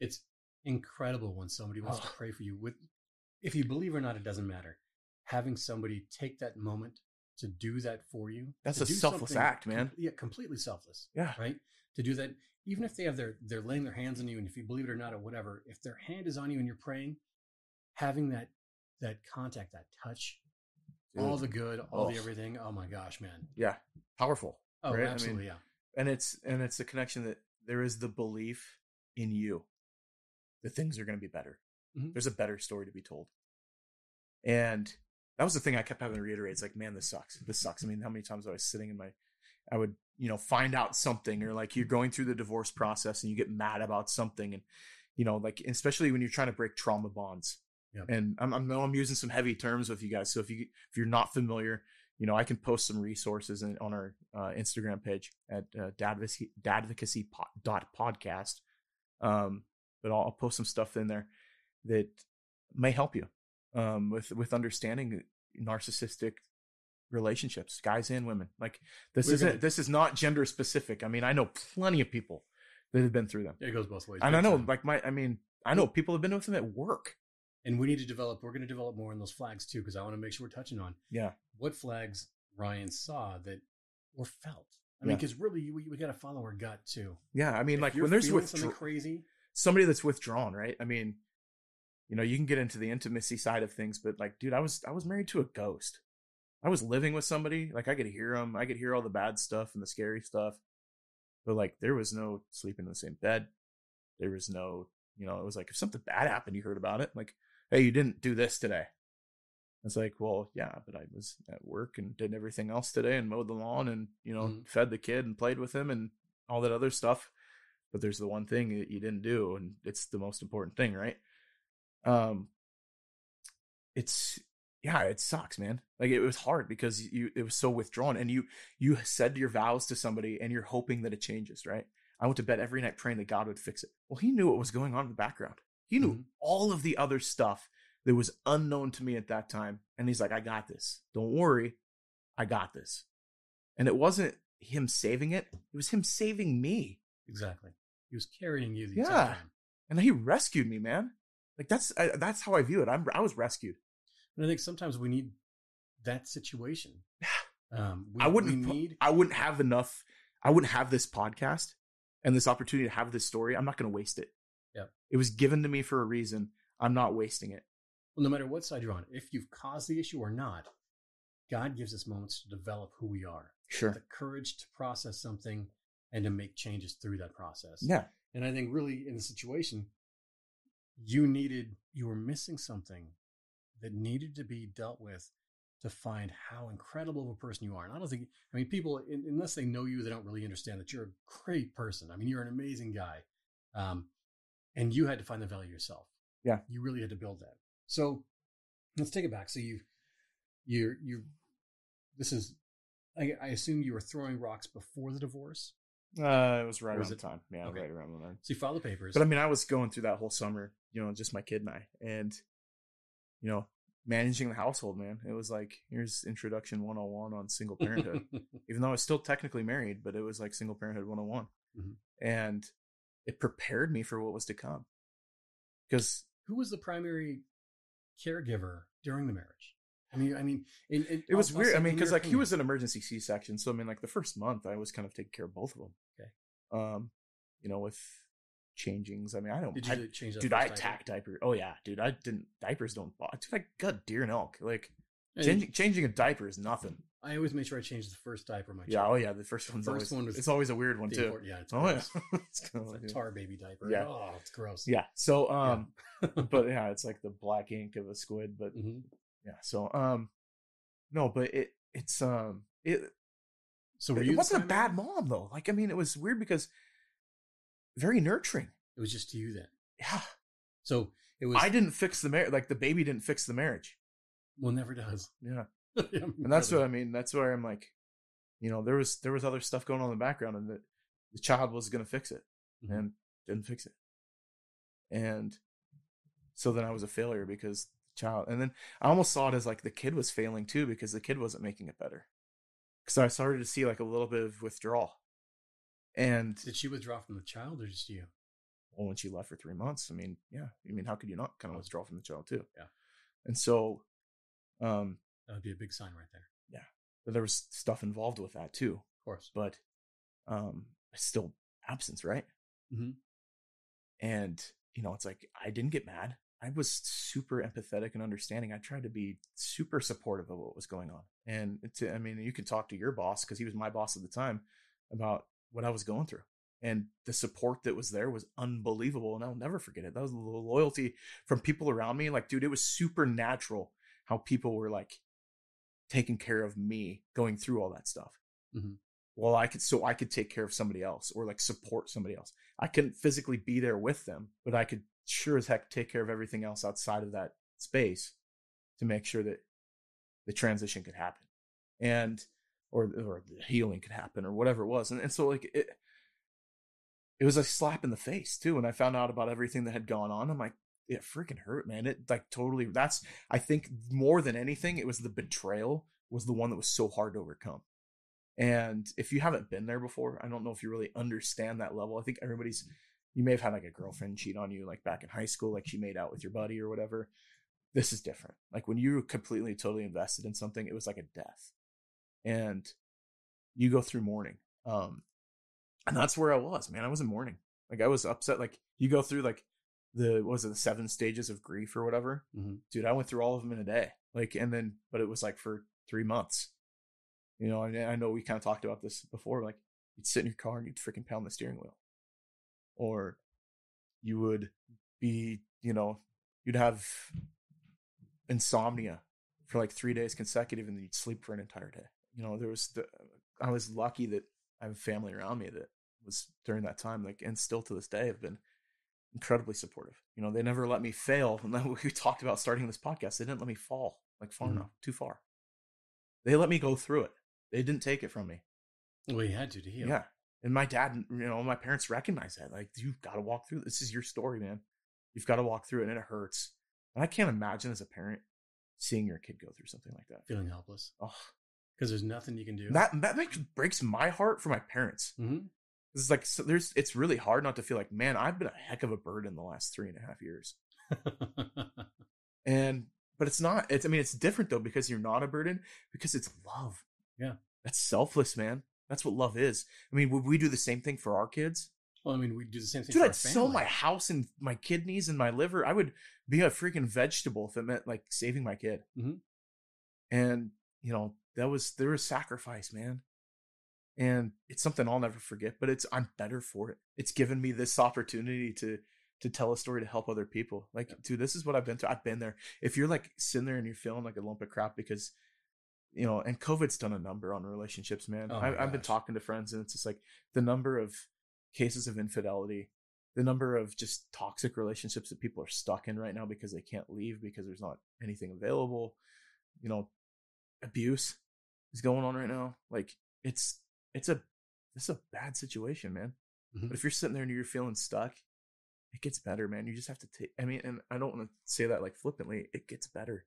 it's incredible when somebody wants to Oh. pray for you with if you believe or not it doesn't matter having somebody take that moment to do that for you That's a selfless act, man. com- yeah completely selfless yeah, right to do that even if they have their they're laying their hands on you and if you believe it or not or whatever if their hand is on you and you're praying having that that contact that touch all the good all the Oh. everything oh my gosh man yeah, powerful. oh Right? I mean, absolutely yeah and it's and it's the connection that there is the belief in you that things are going to be better. Mhm. there's a better story to be told. And that was the thing i kept having to reiterate it's like man this sucks. This sucks. I mean how many times i was sitting in my i would you know find out something or like you're going through the divorce process and you get mad about something and you know like especially when you're trying to break trauma bonds. Yep. and I'm, I know i'm using some heavy terms with you guys so if you if you're not familiar you know i can post some resources in, on our uh, instagram page at uh, dadvocacy, dadvocacy po- dot podcast um but I'll, I'll post some stuff in there that may help you um with with understanding narcissistic relationships guys and women. Like this We're isn't gonna- this is not gender specific. I mean i know plenty of people that have been through them. It goes both ways and i know time. like my i mean i know people have been with them at work and we need to develop we're going to develop more on those flags too because i want to make sure we're touching on yeah what flags Ryan saw that were felt. I mean, because really, we, we got to follow our gut too. yeah i mean If like when there's withdraw- something crazy, somebody that's withdrawn, right? I mean, you know, you can get into the intimacy side of things, but like, dude, I was I was married to a ghost. I was living with somebody, like I could hear them, I could hear all the bad stuff and the scary stuff, but like there was no sleeping in the same bed. There was no, you know, it was like if something bad happened, you heard about it. Like, hey, you didn't do this today. It's like, well, yeah, but I was at work and did everything else today and mowed the lawn and you know Mhm. fed the kid and played with him and all that other stuff but there's the one thing that you didn't do and it's the most important thing right? Um it's yeah it sucks man. Like it was hard because you it was so withdrawn and you you said your vows to somebody and you're hoping that it changes right? I went to bed every night praying that god would fix it. Well he knew what was going on in the background he knew Mhm. all of the other stuff that was unknown to me at that time and he's like i got this don't worry i got this and it wasn't him saving it it was him saving me Exactly. He was carrying you the Yeah. entire time. and he rescued me man like that's I, that's how i view it i'm i was rescued And I think sometimes we need that situation. Um, we, I wouldn't. Need. I wouldn't have enough. I wouldn't have this podcast and this opportunity to have this story. I'm not going to waste it. Yep. It was given to me for a reason. I'm not wasting it. Well, no matter what side you're on, if you've caused the issue or not, God gives us moments to develop who we are, Sure. the courage to process something, and to make changes through that process. Yeah. And I think really in the situation, you needed, you were missing something that needed to be dealt with to find how incredible of a person you are. And I don't think, I mean, people, in, unless they know you, they don't really understand that you're a great person. I mean, you're an amazing guy. Um, and you had to find the value yourself. Yeah. You really had to build that. So let's take it back. So you, you're, you, this is, I, I assume you were throwing rocks before the divorce. Uh, it was right Or around the time. Yeah, okay. right around the time. So you filed the papers. But I mean, I was going through that whole summer, you know, just my kid and I, and you know, managing the household. Man, it was like here's introduction 101 on single parenthood. even though I was still technically married, but it was like single parenthood 101. Mhm. And it prepared me for what was to come. Because who was the primary caregiver during the marriage? I mean, I mean, it was weird. I mean, because like he was an emergency C section. So, I mean, like the first month, I was kind of taking care of both of them. Okay. Um, you know, with changings. I mean, I don't, Did I, change dude, I attack diaper. Oh, yeah, dude, I didn't, diapers don't, dude, I got deer and elk. Like, changing, changing a diaper is nothing. I always make sure I change the first diaper. My Yeah. child. Oh, yeah. The first one's first always, one was it's always a weird one, too. yeah, it's Oh, gross. yeah. it's It's like- a tar baby diaper. Yeah. Oh, it's gross. yeah. So, um, but yeah, it's like the black ink of a squid, but Mhm. yeah. So, um, no, but it, it's, um, it, So were it you the wasn't a bad mom though. Like, I mean, it was weird because very nurturing. It was just to you then. Yeah. So it was. I didn't fix the marriage. Like the baby didn't fix the marriage. Well, never does. Yeah. And that's what I mean. That's where I'm like, you know, there was, there was other stuff going on in the background and that the child was going to fix it Mhm. and didn't fix it. And so then I was a failure because the child, and then I almost saw it as like the kid was failing too because the kid wasn't making it better. Cause I started to see like a little bit of withdrawal. And Did she withdraw from the child or just you? well, when she left for three months, I mean, yeah, I mean, how could you not kind of withdraw from the child too? Yeah. And so, um, That would be a big sign right there. Yeah. But there was stuff involved with that too, Of course. but, um, still absence, right? Mhm. And, you know, it's like, I didn't get mad. I was super empathetic and understanding. I tried to be super supportive of what was going on. And it's, I mean, you can talk to your boss because he was my boss at the time about what I was going through. And the support that was there was unbelievable. And I'll never forget it. That was the loyalty from people around me. Like, dude, it was supernatural how people were like taking care of me going through all that stuff. Mhm. Well, I could, so I could take care of somebody else or like support somebody else. I couldn't physically be there with them, but I could sure as heck take care of everything else outside of that space to make sure that the transition could happen and or or the healing could happen or whatever it was. And, and so like it it was a slap in the face too when I found out about everything that had gone on. I'm like, it freaking hurt, man. It like totally that's I think more than anything, it was the betrayal was the one that was so hard to overcome. And if you haven't been there before, I don't know if you really understand that level. I think everybody's you may have had like a girlfriend cheat on you like back in high school, like she made out with your buddy or whatever. This is different. Like when you were completely, totally invested in something, it was like a death. And you go through mourning. Um, and that's where I was, man. I was in mourning. Like I was upset. Like you go through like the was it the seven stages of grief or whatever. Mhm. Dude, I went through all of them in a day. Like and then, but it was like for three months. You know, and I know we kind of talked about this before. Like you'd sit in your car and you'd freaking pound the steering wheel, or you would be, you know, you'd have insomnia for like three days consecutive, and then you'd sleep for an entire day. You know, there was the I was lucky that I have family around me that was during that time, like, and still to this day have been, incredibly supportive. You know, they never let me fail. And then we talked about starting this podcast. They didn't let me fall like far Mhm. enough, too far. They let me go through it. They didn't take it from me. Well, you had to to heal. Yeah. And my dad, you know, my parents recognize that. Like, you've got to walk through this. is your story, man. You've got to walk through it and it hurts. And I can't imagine as a parent seeing your kid go through something like that. Feeling helpless Oh, because there's nothing you can do. that that makes breaks my heart for my parents. Mhm. It's like so there's it's really hard not to feel like, man, I've been a heck of a burden the last three and a half years. And but it's not. It's I mean, it's different though because you're not a burden because it's love. Yeah. that's selfless, man. That's what love is. I mean, would we do the same thing for our kids? well, I mean, we do the same thing. Dude, I'd sell my house and my kidneys and my liver. I would be a freaking vegetable if it meant like saving my kid. Mhm. And you know that was there was sacrifice, man. And it's something I'll never forget. But it's I'm better for it. It's given me this opportunity to to tell a story to help other people. Like, Yeah. dude, this is what I've been through. I've been there. If you're like sitting there and you're feeling like a lump of crap because you know, and COVID's done a number on relationships, man. Oh I, I've been talking to friends, and it's just like the number of cases of infidelity, the number of just toxic relationships that people are stuck in right now because they can't leave because there's not anything available. You know, abuse is going on right now. Like it's it's a it's a bad situation, man. Mhm. But if you're sitting there and you're feeling stuck, it gets better, man. You just have to take. I mean, and I don't want to say that like flippantly. It gets better,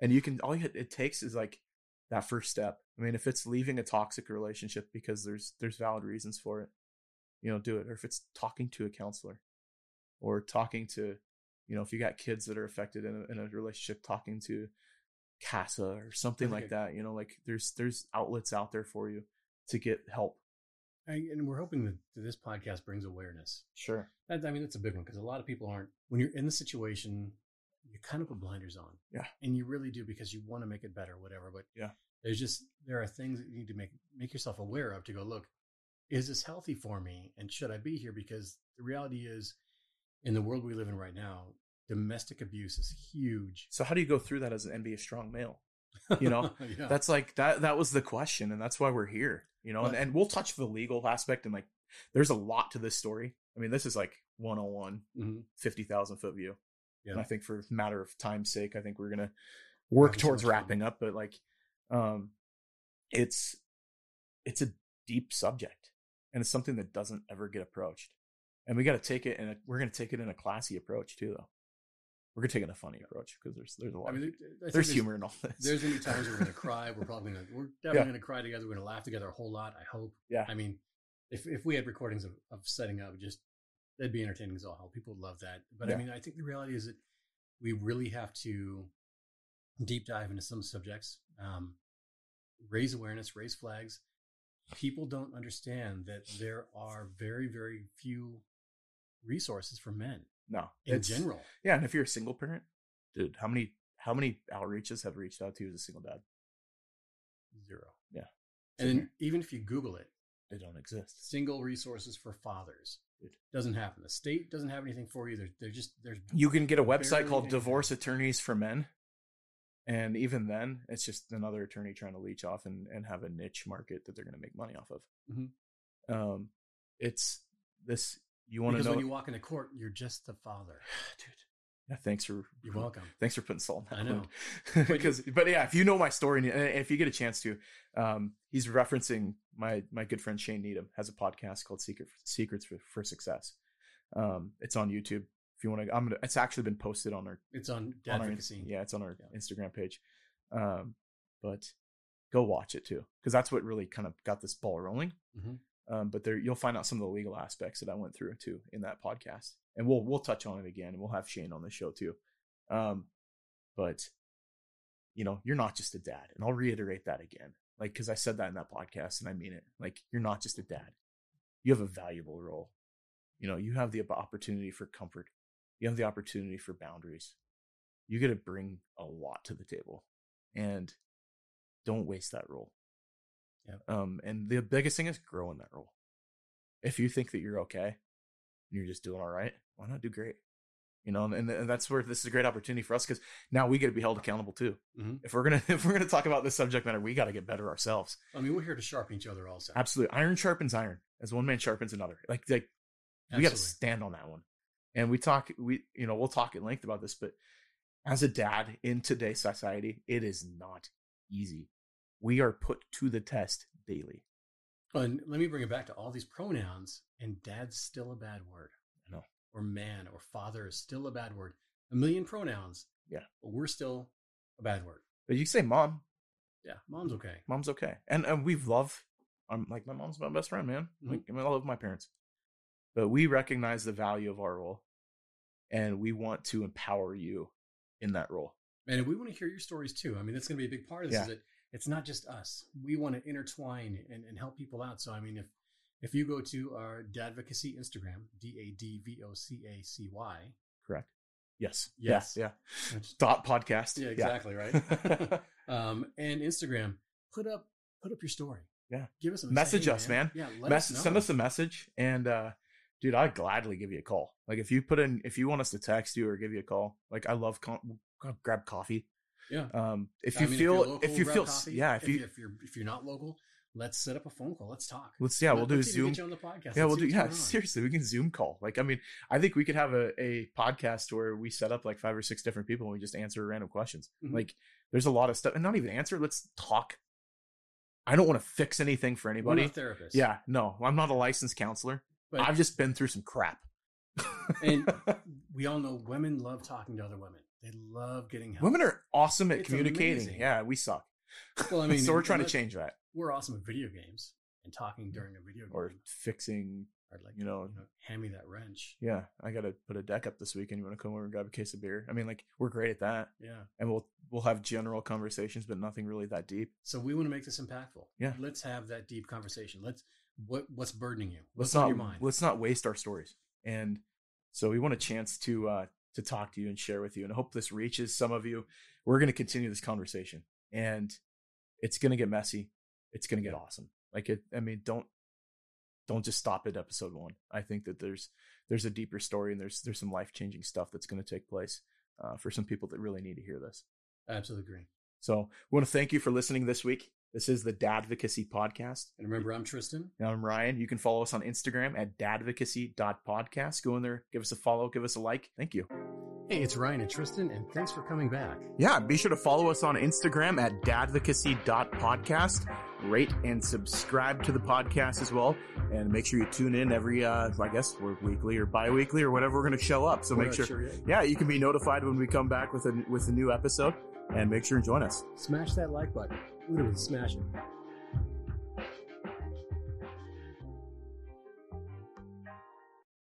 and you can all you, it takes is like that first step. I mean, if it's leaving a toxic relationship because there's there's valid reasons for it, you know, do it. Or if it's talking to a counselor, or talking to, you know, if you got kids that are affected in a, in a relationship, talking to CASA or something like that. You know, like there's there's outlets out there for you to get help. And we're hoping that this podcast brings awareness. Sure. That, I mean, that's a big one because a lot of people aren't. When you're in the situation, you kind of put blinders on. Yeah. and you really do because you want to make it better, whatever. But Yeah. there's just there are things that you need to make make yourself aware of to go look. Is this healthy for me, and should I be here? Because the reality is, in the world we live in right now, domestic abuse is huge. So how do you go through that as an and be a strong male? You know, yeah. That's like that that was the question, and that's why we're here. You know, and, and we'll touch the legal aspect and like there's a lot to this story. I mean, this is like 101, Mhm. 50,000 foot view. And Yeah. I think for matter of time's sake, I think we're gonna work Having so towards wrapping up. But like, um, it's it's a deep subject, and it's something that doesn't ever get approached. And we got to take it, and we're gonna take it in a classy approach too, though. We're gonna take it in a funny approach because there's there's a lot. I mean, of, there- I think there's humor in all this. There's gonna be times we're gonna cry. We're probably gonna we're definitely gonna cry together. We're gonna laugh together a whole lot. I hope. Yeah. I mean, if if we had recordings of, of setting up, just that'd be entertaining as all hell. People would love that. But Yeah. I mean, I think the reality is that we really have to deep dive into some subjects, um, raise awareness, raise flags. People don't understand that there are very very few resources for men no, in general. Yeah, and if you're a single parent, dude, how many how many outreaches have reached out to you as a single dad? Zero. Yeah. And then even if you Google it, They don't exist. single resources for fathers. Dude. Doesn't happen. The state doesn't have anything for you. They're, they're just there's You can get a website called anything. Divorce Attorneys for Men. And even then, it's just another attorney trying to leech off and, and have a niche market that they're going to make money off of. Mhm. Um, it's this. You want to because know, when you walk into court, you're just the father. dude? Yeah, thanks for You're welcome. Thanks for putting salt. In I know. because, but yeah, if you know my story, and if you get a chance to, um, he's referencing my my good friend Shane Needham has a podcast called Secret Secrets for, for Success. Um, it's on YouTube. If you want to, I'm gonna. It's actually been posted on our It's on on our yeah, it's on our Yeah. Instagram page. Um, but go watch it too, because that's what really kind of got this ball rolling. Mhm. Um, but there, you'll find out some of the legal aspects that I went through too in that podcast, and we'll we'll touch on it again, and we'll have Shane on the show too. Um, but you know, you're not just a dad, and I'll reiterate that again, like because I said that in that podcast, and I mean it. Like you're not just a dad; you have a valuable role. You know, you have the opportunity for comfort. You have the opportunity for boundaries. You get to bring a lot to the table, and don't waste that role. Yep. Um, and the biggest thing is grow in that role. If you think that you're okay and you're just doing all right, why not do great? You know, and, and that's where this is a great opportunity for us because now we get to be held accountable too. Mhm. If we're gonna if we're gonna talk about this subject matter, we got to get better ourselves. I mean, we're here to sharpen each other also. Absolutely, iron sharpens iron as one man sharpens another. Like like we got to stand on that one. And we talk, we, you know, we'll talk at length about this, but as a dad in today's society, it is not easy. We are put to the test daily. And let me bring it back to all these pronouns, and dad's still a bad word. I know. Or man or father is still a bad word. A million pronouns. Yeah. But we're still a bad word. But you say mom, Yeah. Mom's okay. mom's okay. And and we love I'm like my mom's my best friend, man. Mhm. Like I, mean, I love my parents. But we recognize the value of our role and we want to empower you in that role. And we want to hear your stories too. I mean, that's going to be a big part of this. Yeah. Is that it's not just us. We want to intertwine and, and help people out. So, I mean, if if you go to our Dadvocacy Instagram, D A D V O C A C Y, Correct? Yes. Yes. Yeah. yeah. podcast. yeah, exactly right. um, and Instagram, put up put up your story. Yeah. give us a Message us, man. Yeah, let Mess- us send us a message and uh dude i'd gladly give you a call like if you put in if you want us to text you or give you a call like i love con- grab coffee Yeah. um if I you mean, feel if you feel coffee. yeah if you if you're if you're not local, let's set up a phone call. Let's talk. let's yeah we'll Let- do a zoom Get you on the podcast. yeah Let's we'll do yeah seriously we can zoom call like i mean i think we could have a, a podcast where we set up like five or six different people and we just answer random questions Mhm. like there's a lot of stuff and not even answer let's talk i don't want to fix anything for anybody not therapists. yeah no i'm not a licensed counselor but i've just been through some crap And- we all know women love talking to other women. They love getting help. Women are awesome at It's communicating. amazing. Yeah, we suck. Well, I mean, so we're trying to change that, We're awesome at video games and talking during a video game. or fixing. Or like you know- hand me that wrench. Yeah, I got to put a deck up this weekend. You want to come over and grab a case of beer? I mean, like we're great at that, Yeah. and we'll we'll have general conversations, but nothing really that deep. So we want to make this impactful. Yeah. Let's have that deep conversation. Let's what what's burdening you? Let's What's on not your mind? let's not waste our stories. And so we want a chance to uh to talk to you and share with you, and I hope this reaches some of you. We're going to continue this conversation, and it's going to get messy. It's going to get awesome. Like it. I mean, don't don't just stop at episode one. I think that there's there's a deeper story and there's there's some life changing stuff that's going to take place uh, for some people that really need to hear this. Absolutely agree. So we want to thank you for listening this week. This is the Dadvocacy Podcast. And remember, I'm Tristan. Now I'm Ryan. You can follow us on Instagram at dadvocacy.podcast. Go in there, give us a follow, give us a like. Thank you. Hey, it's Ryan and Tristan, and thanks for coming back. Yeah, be sure to follow us on Instagram at dadvocacy.podcast. Rate and subscribe to the podcast as well. And make sure you tune in every, uh, I guess we're weekly or bi-weekly or whatever we're going to show up. So We're make not sure, yeah, you can be notified when we come back with a, with a new episode and make sure and join us. Smash that like button. Literally smash it.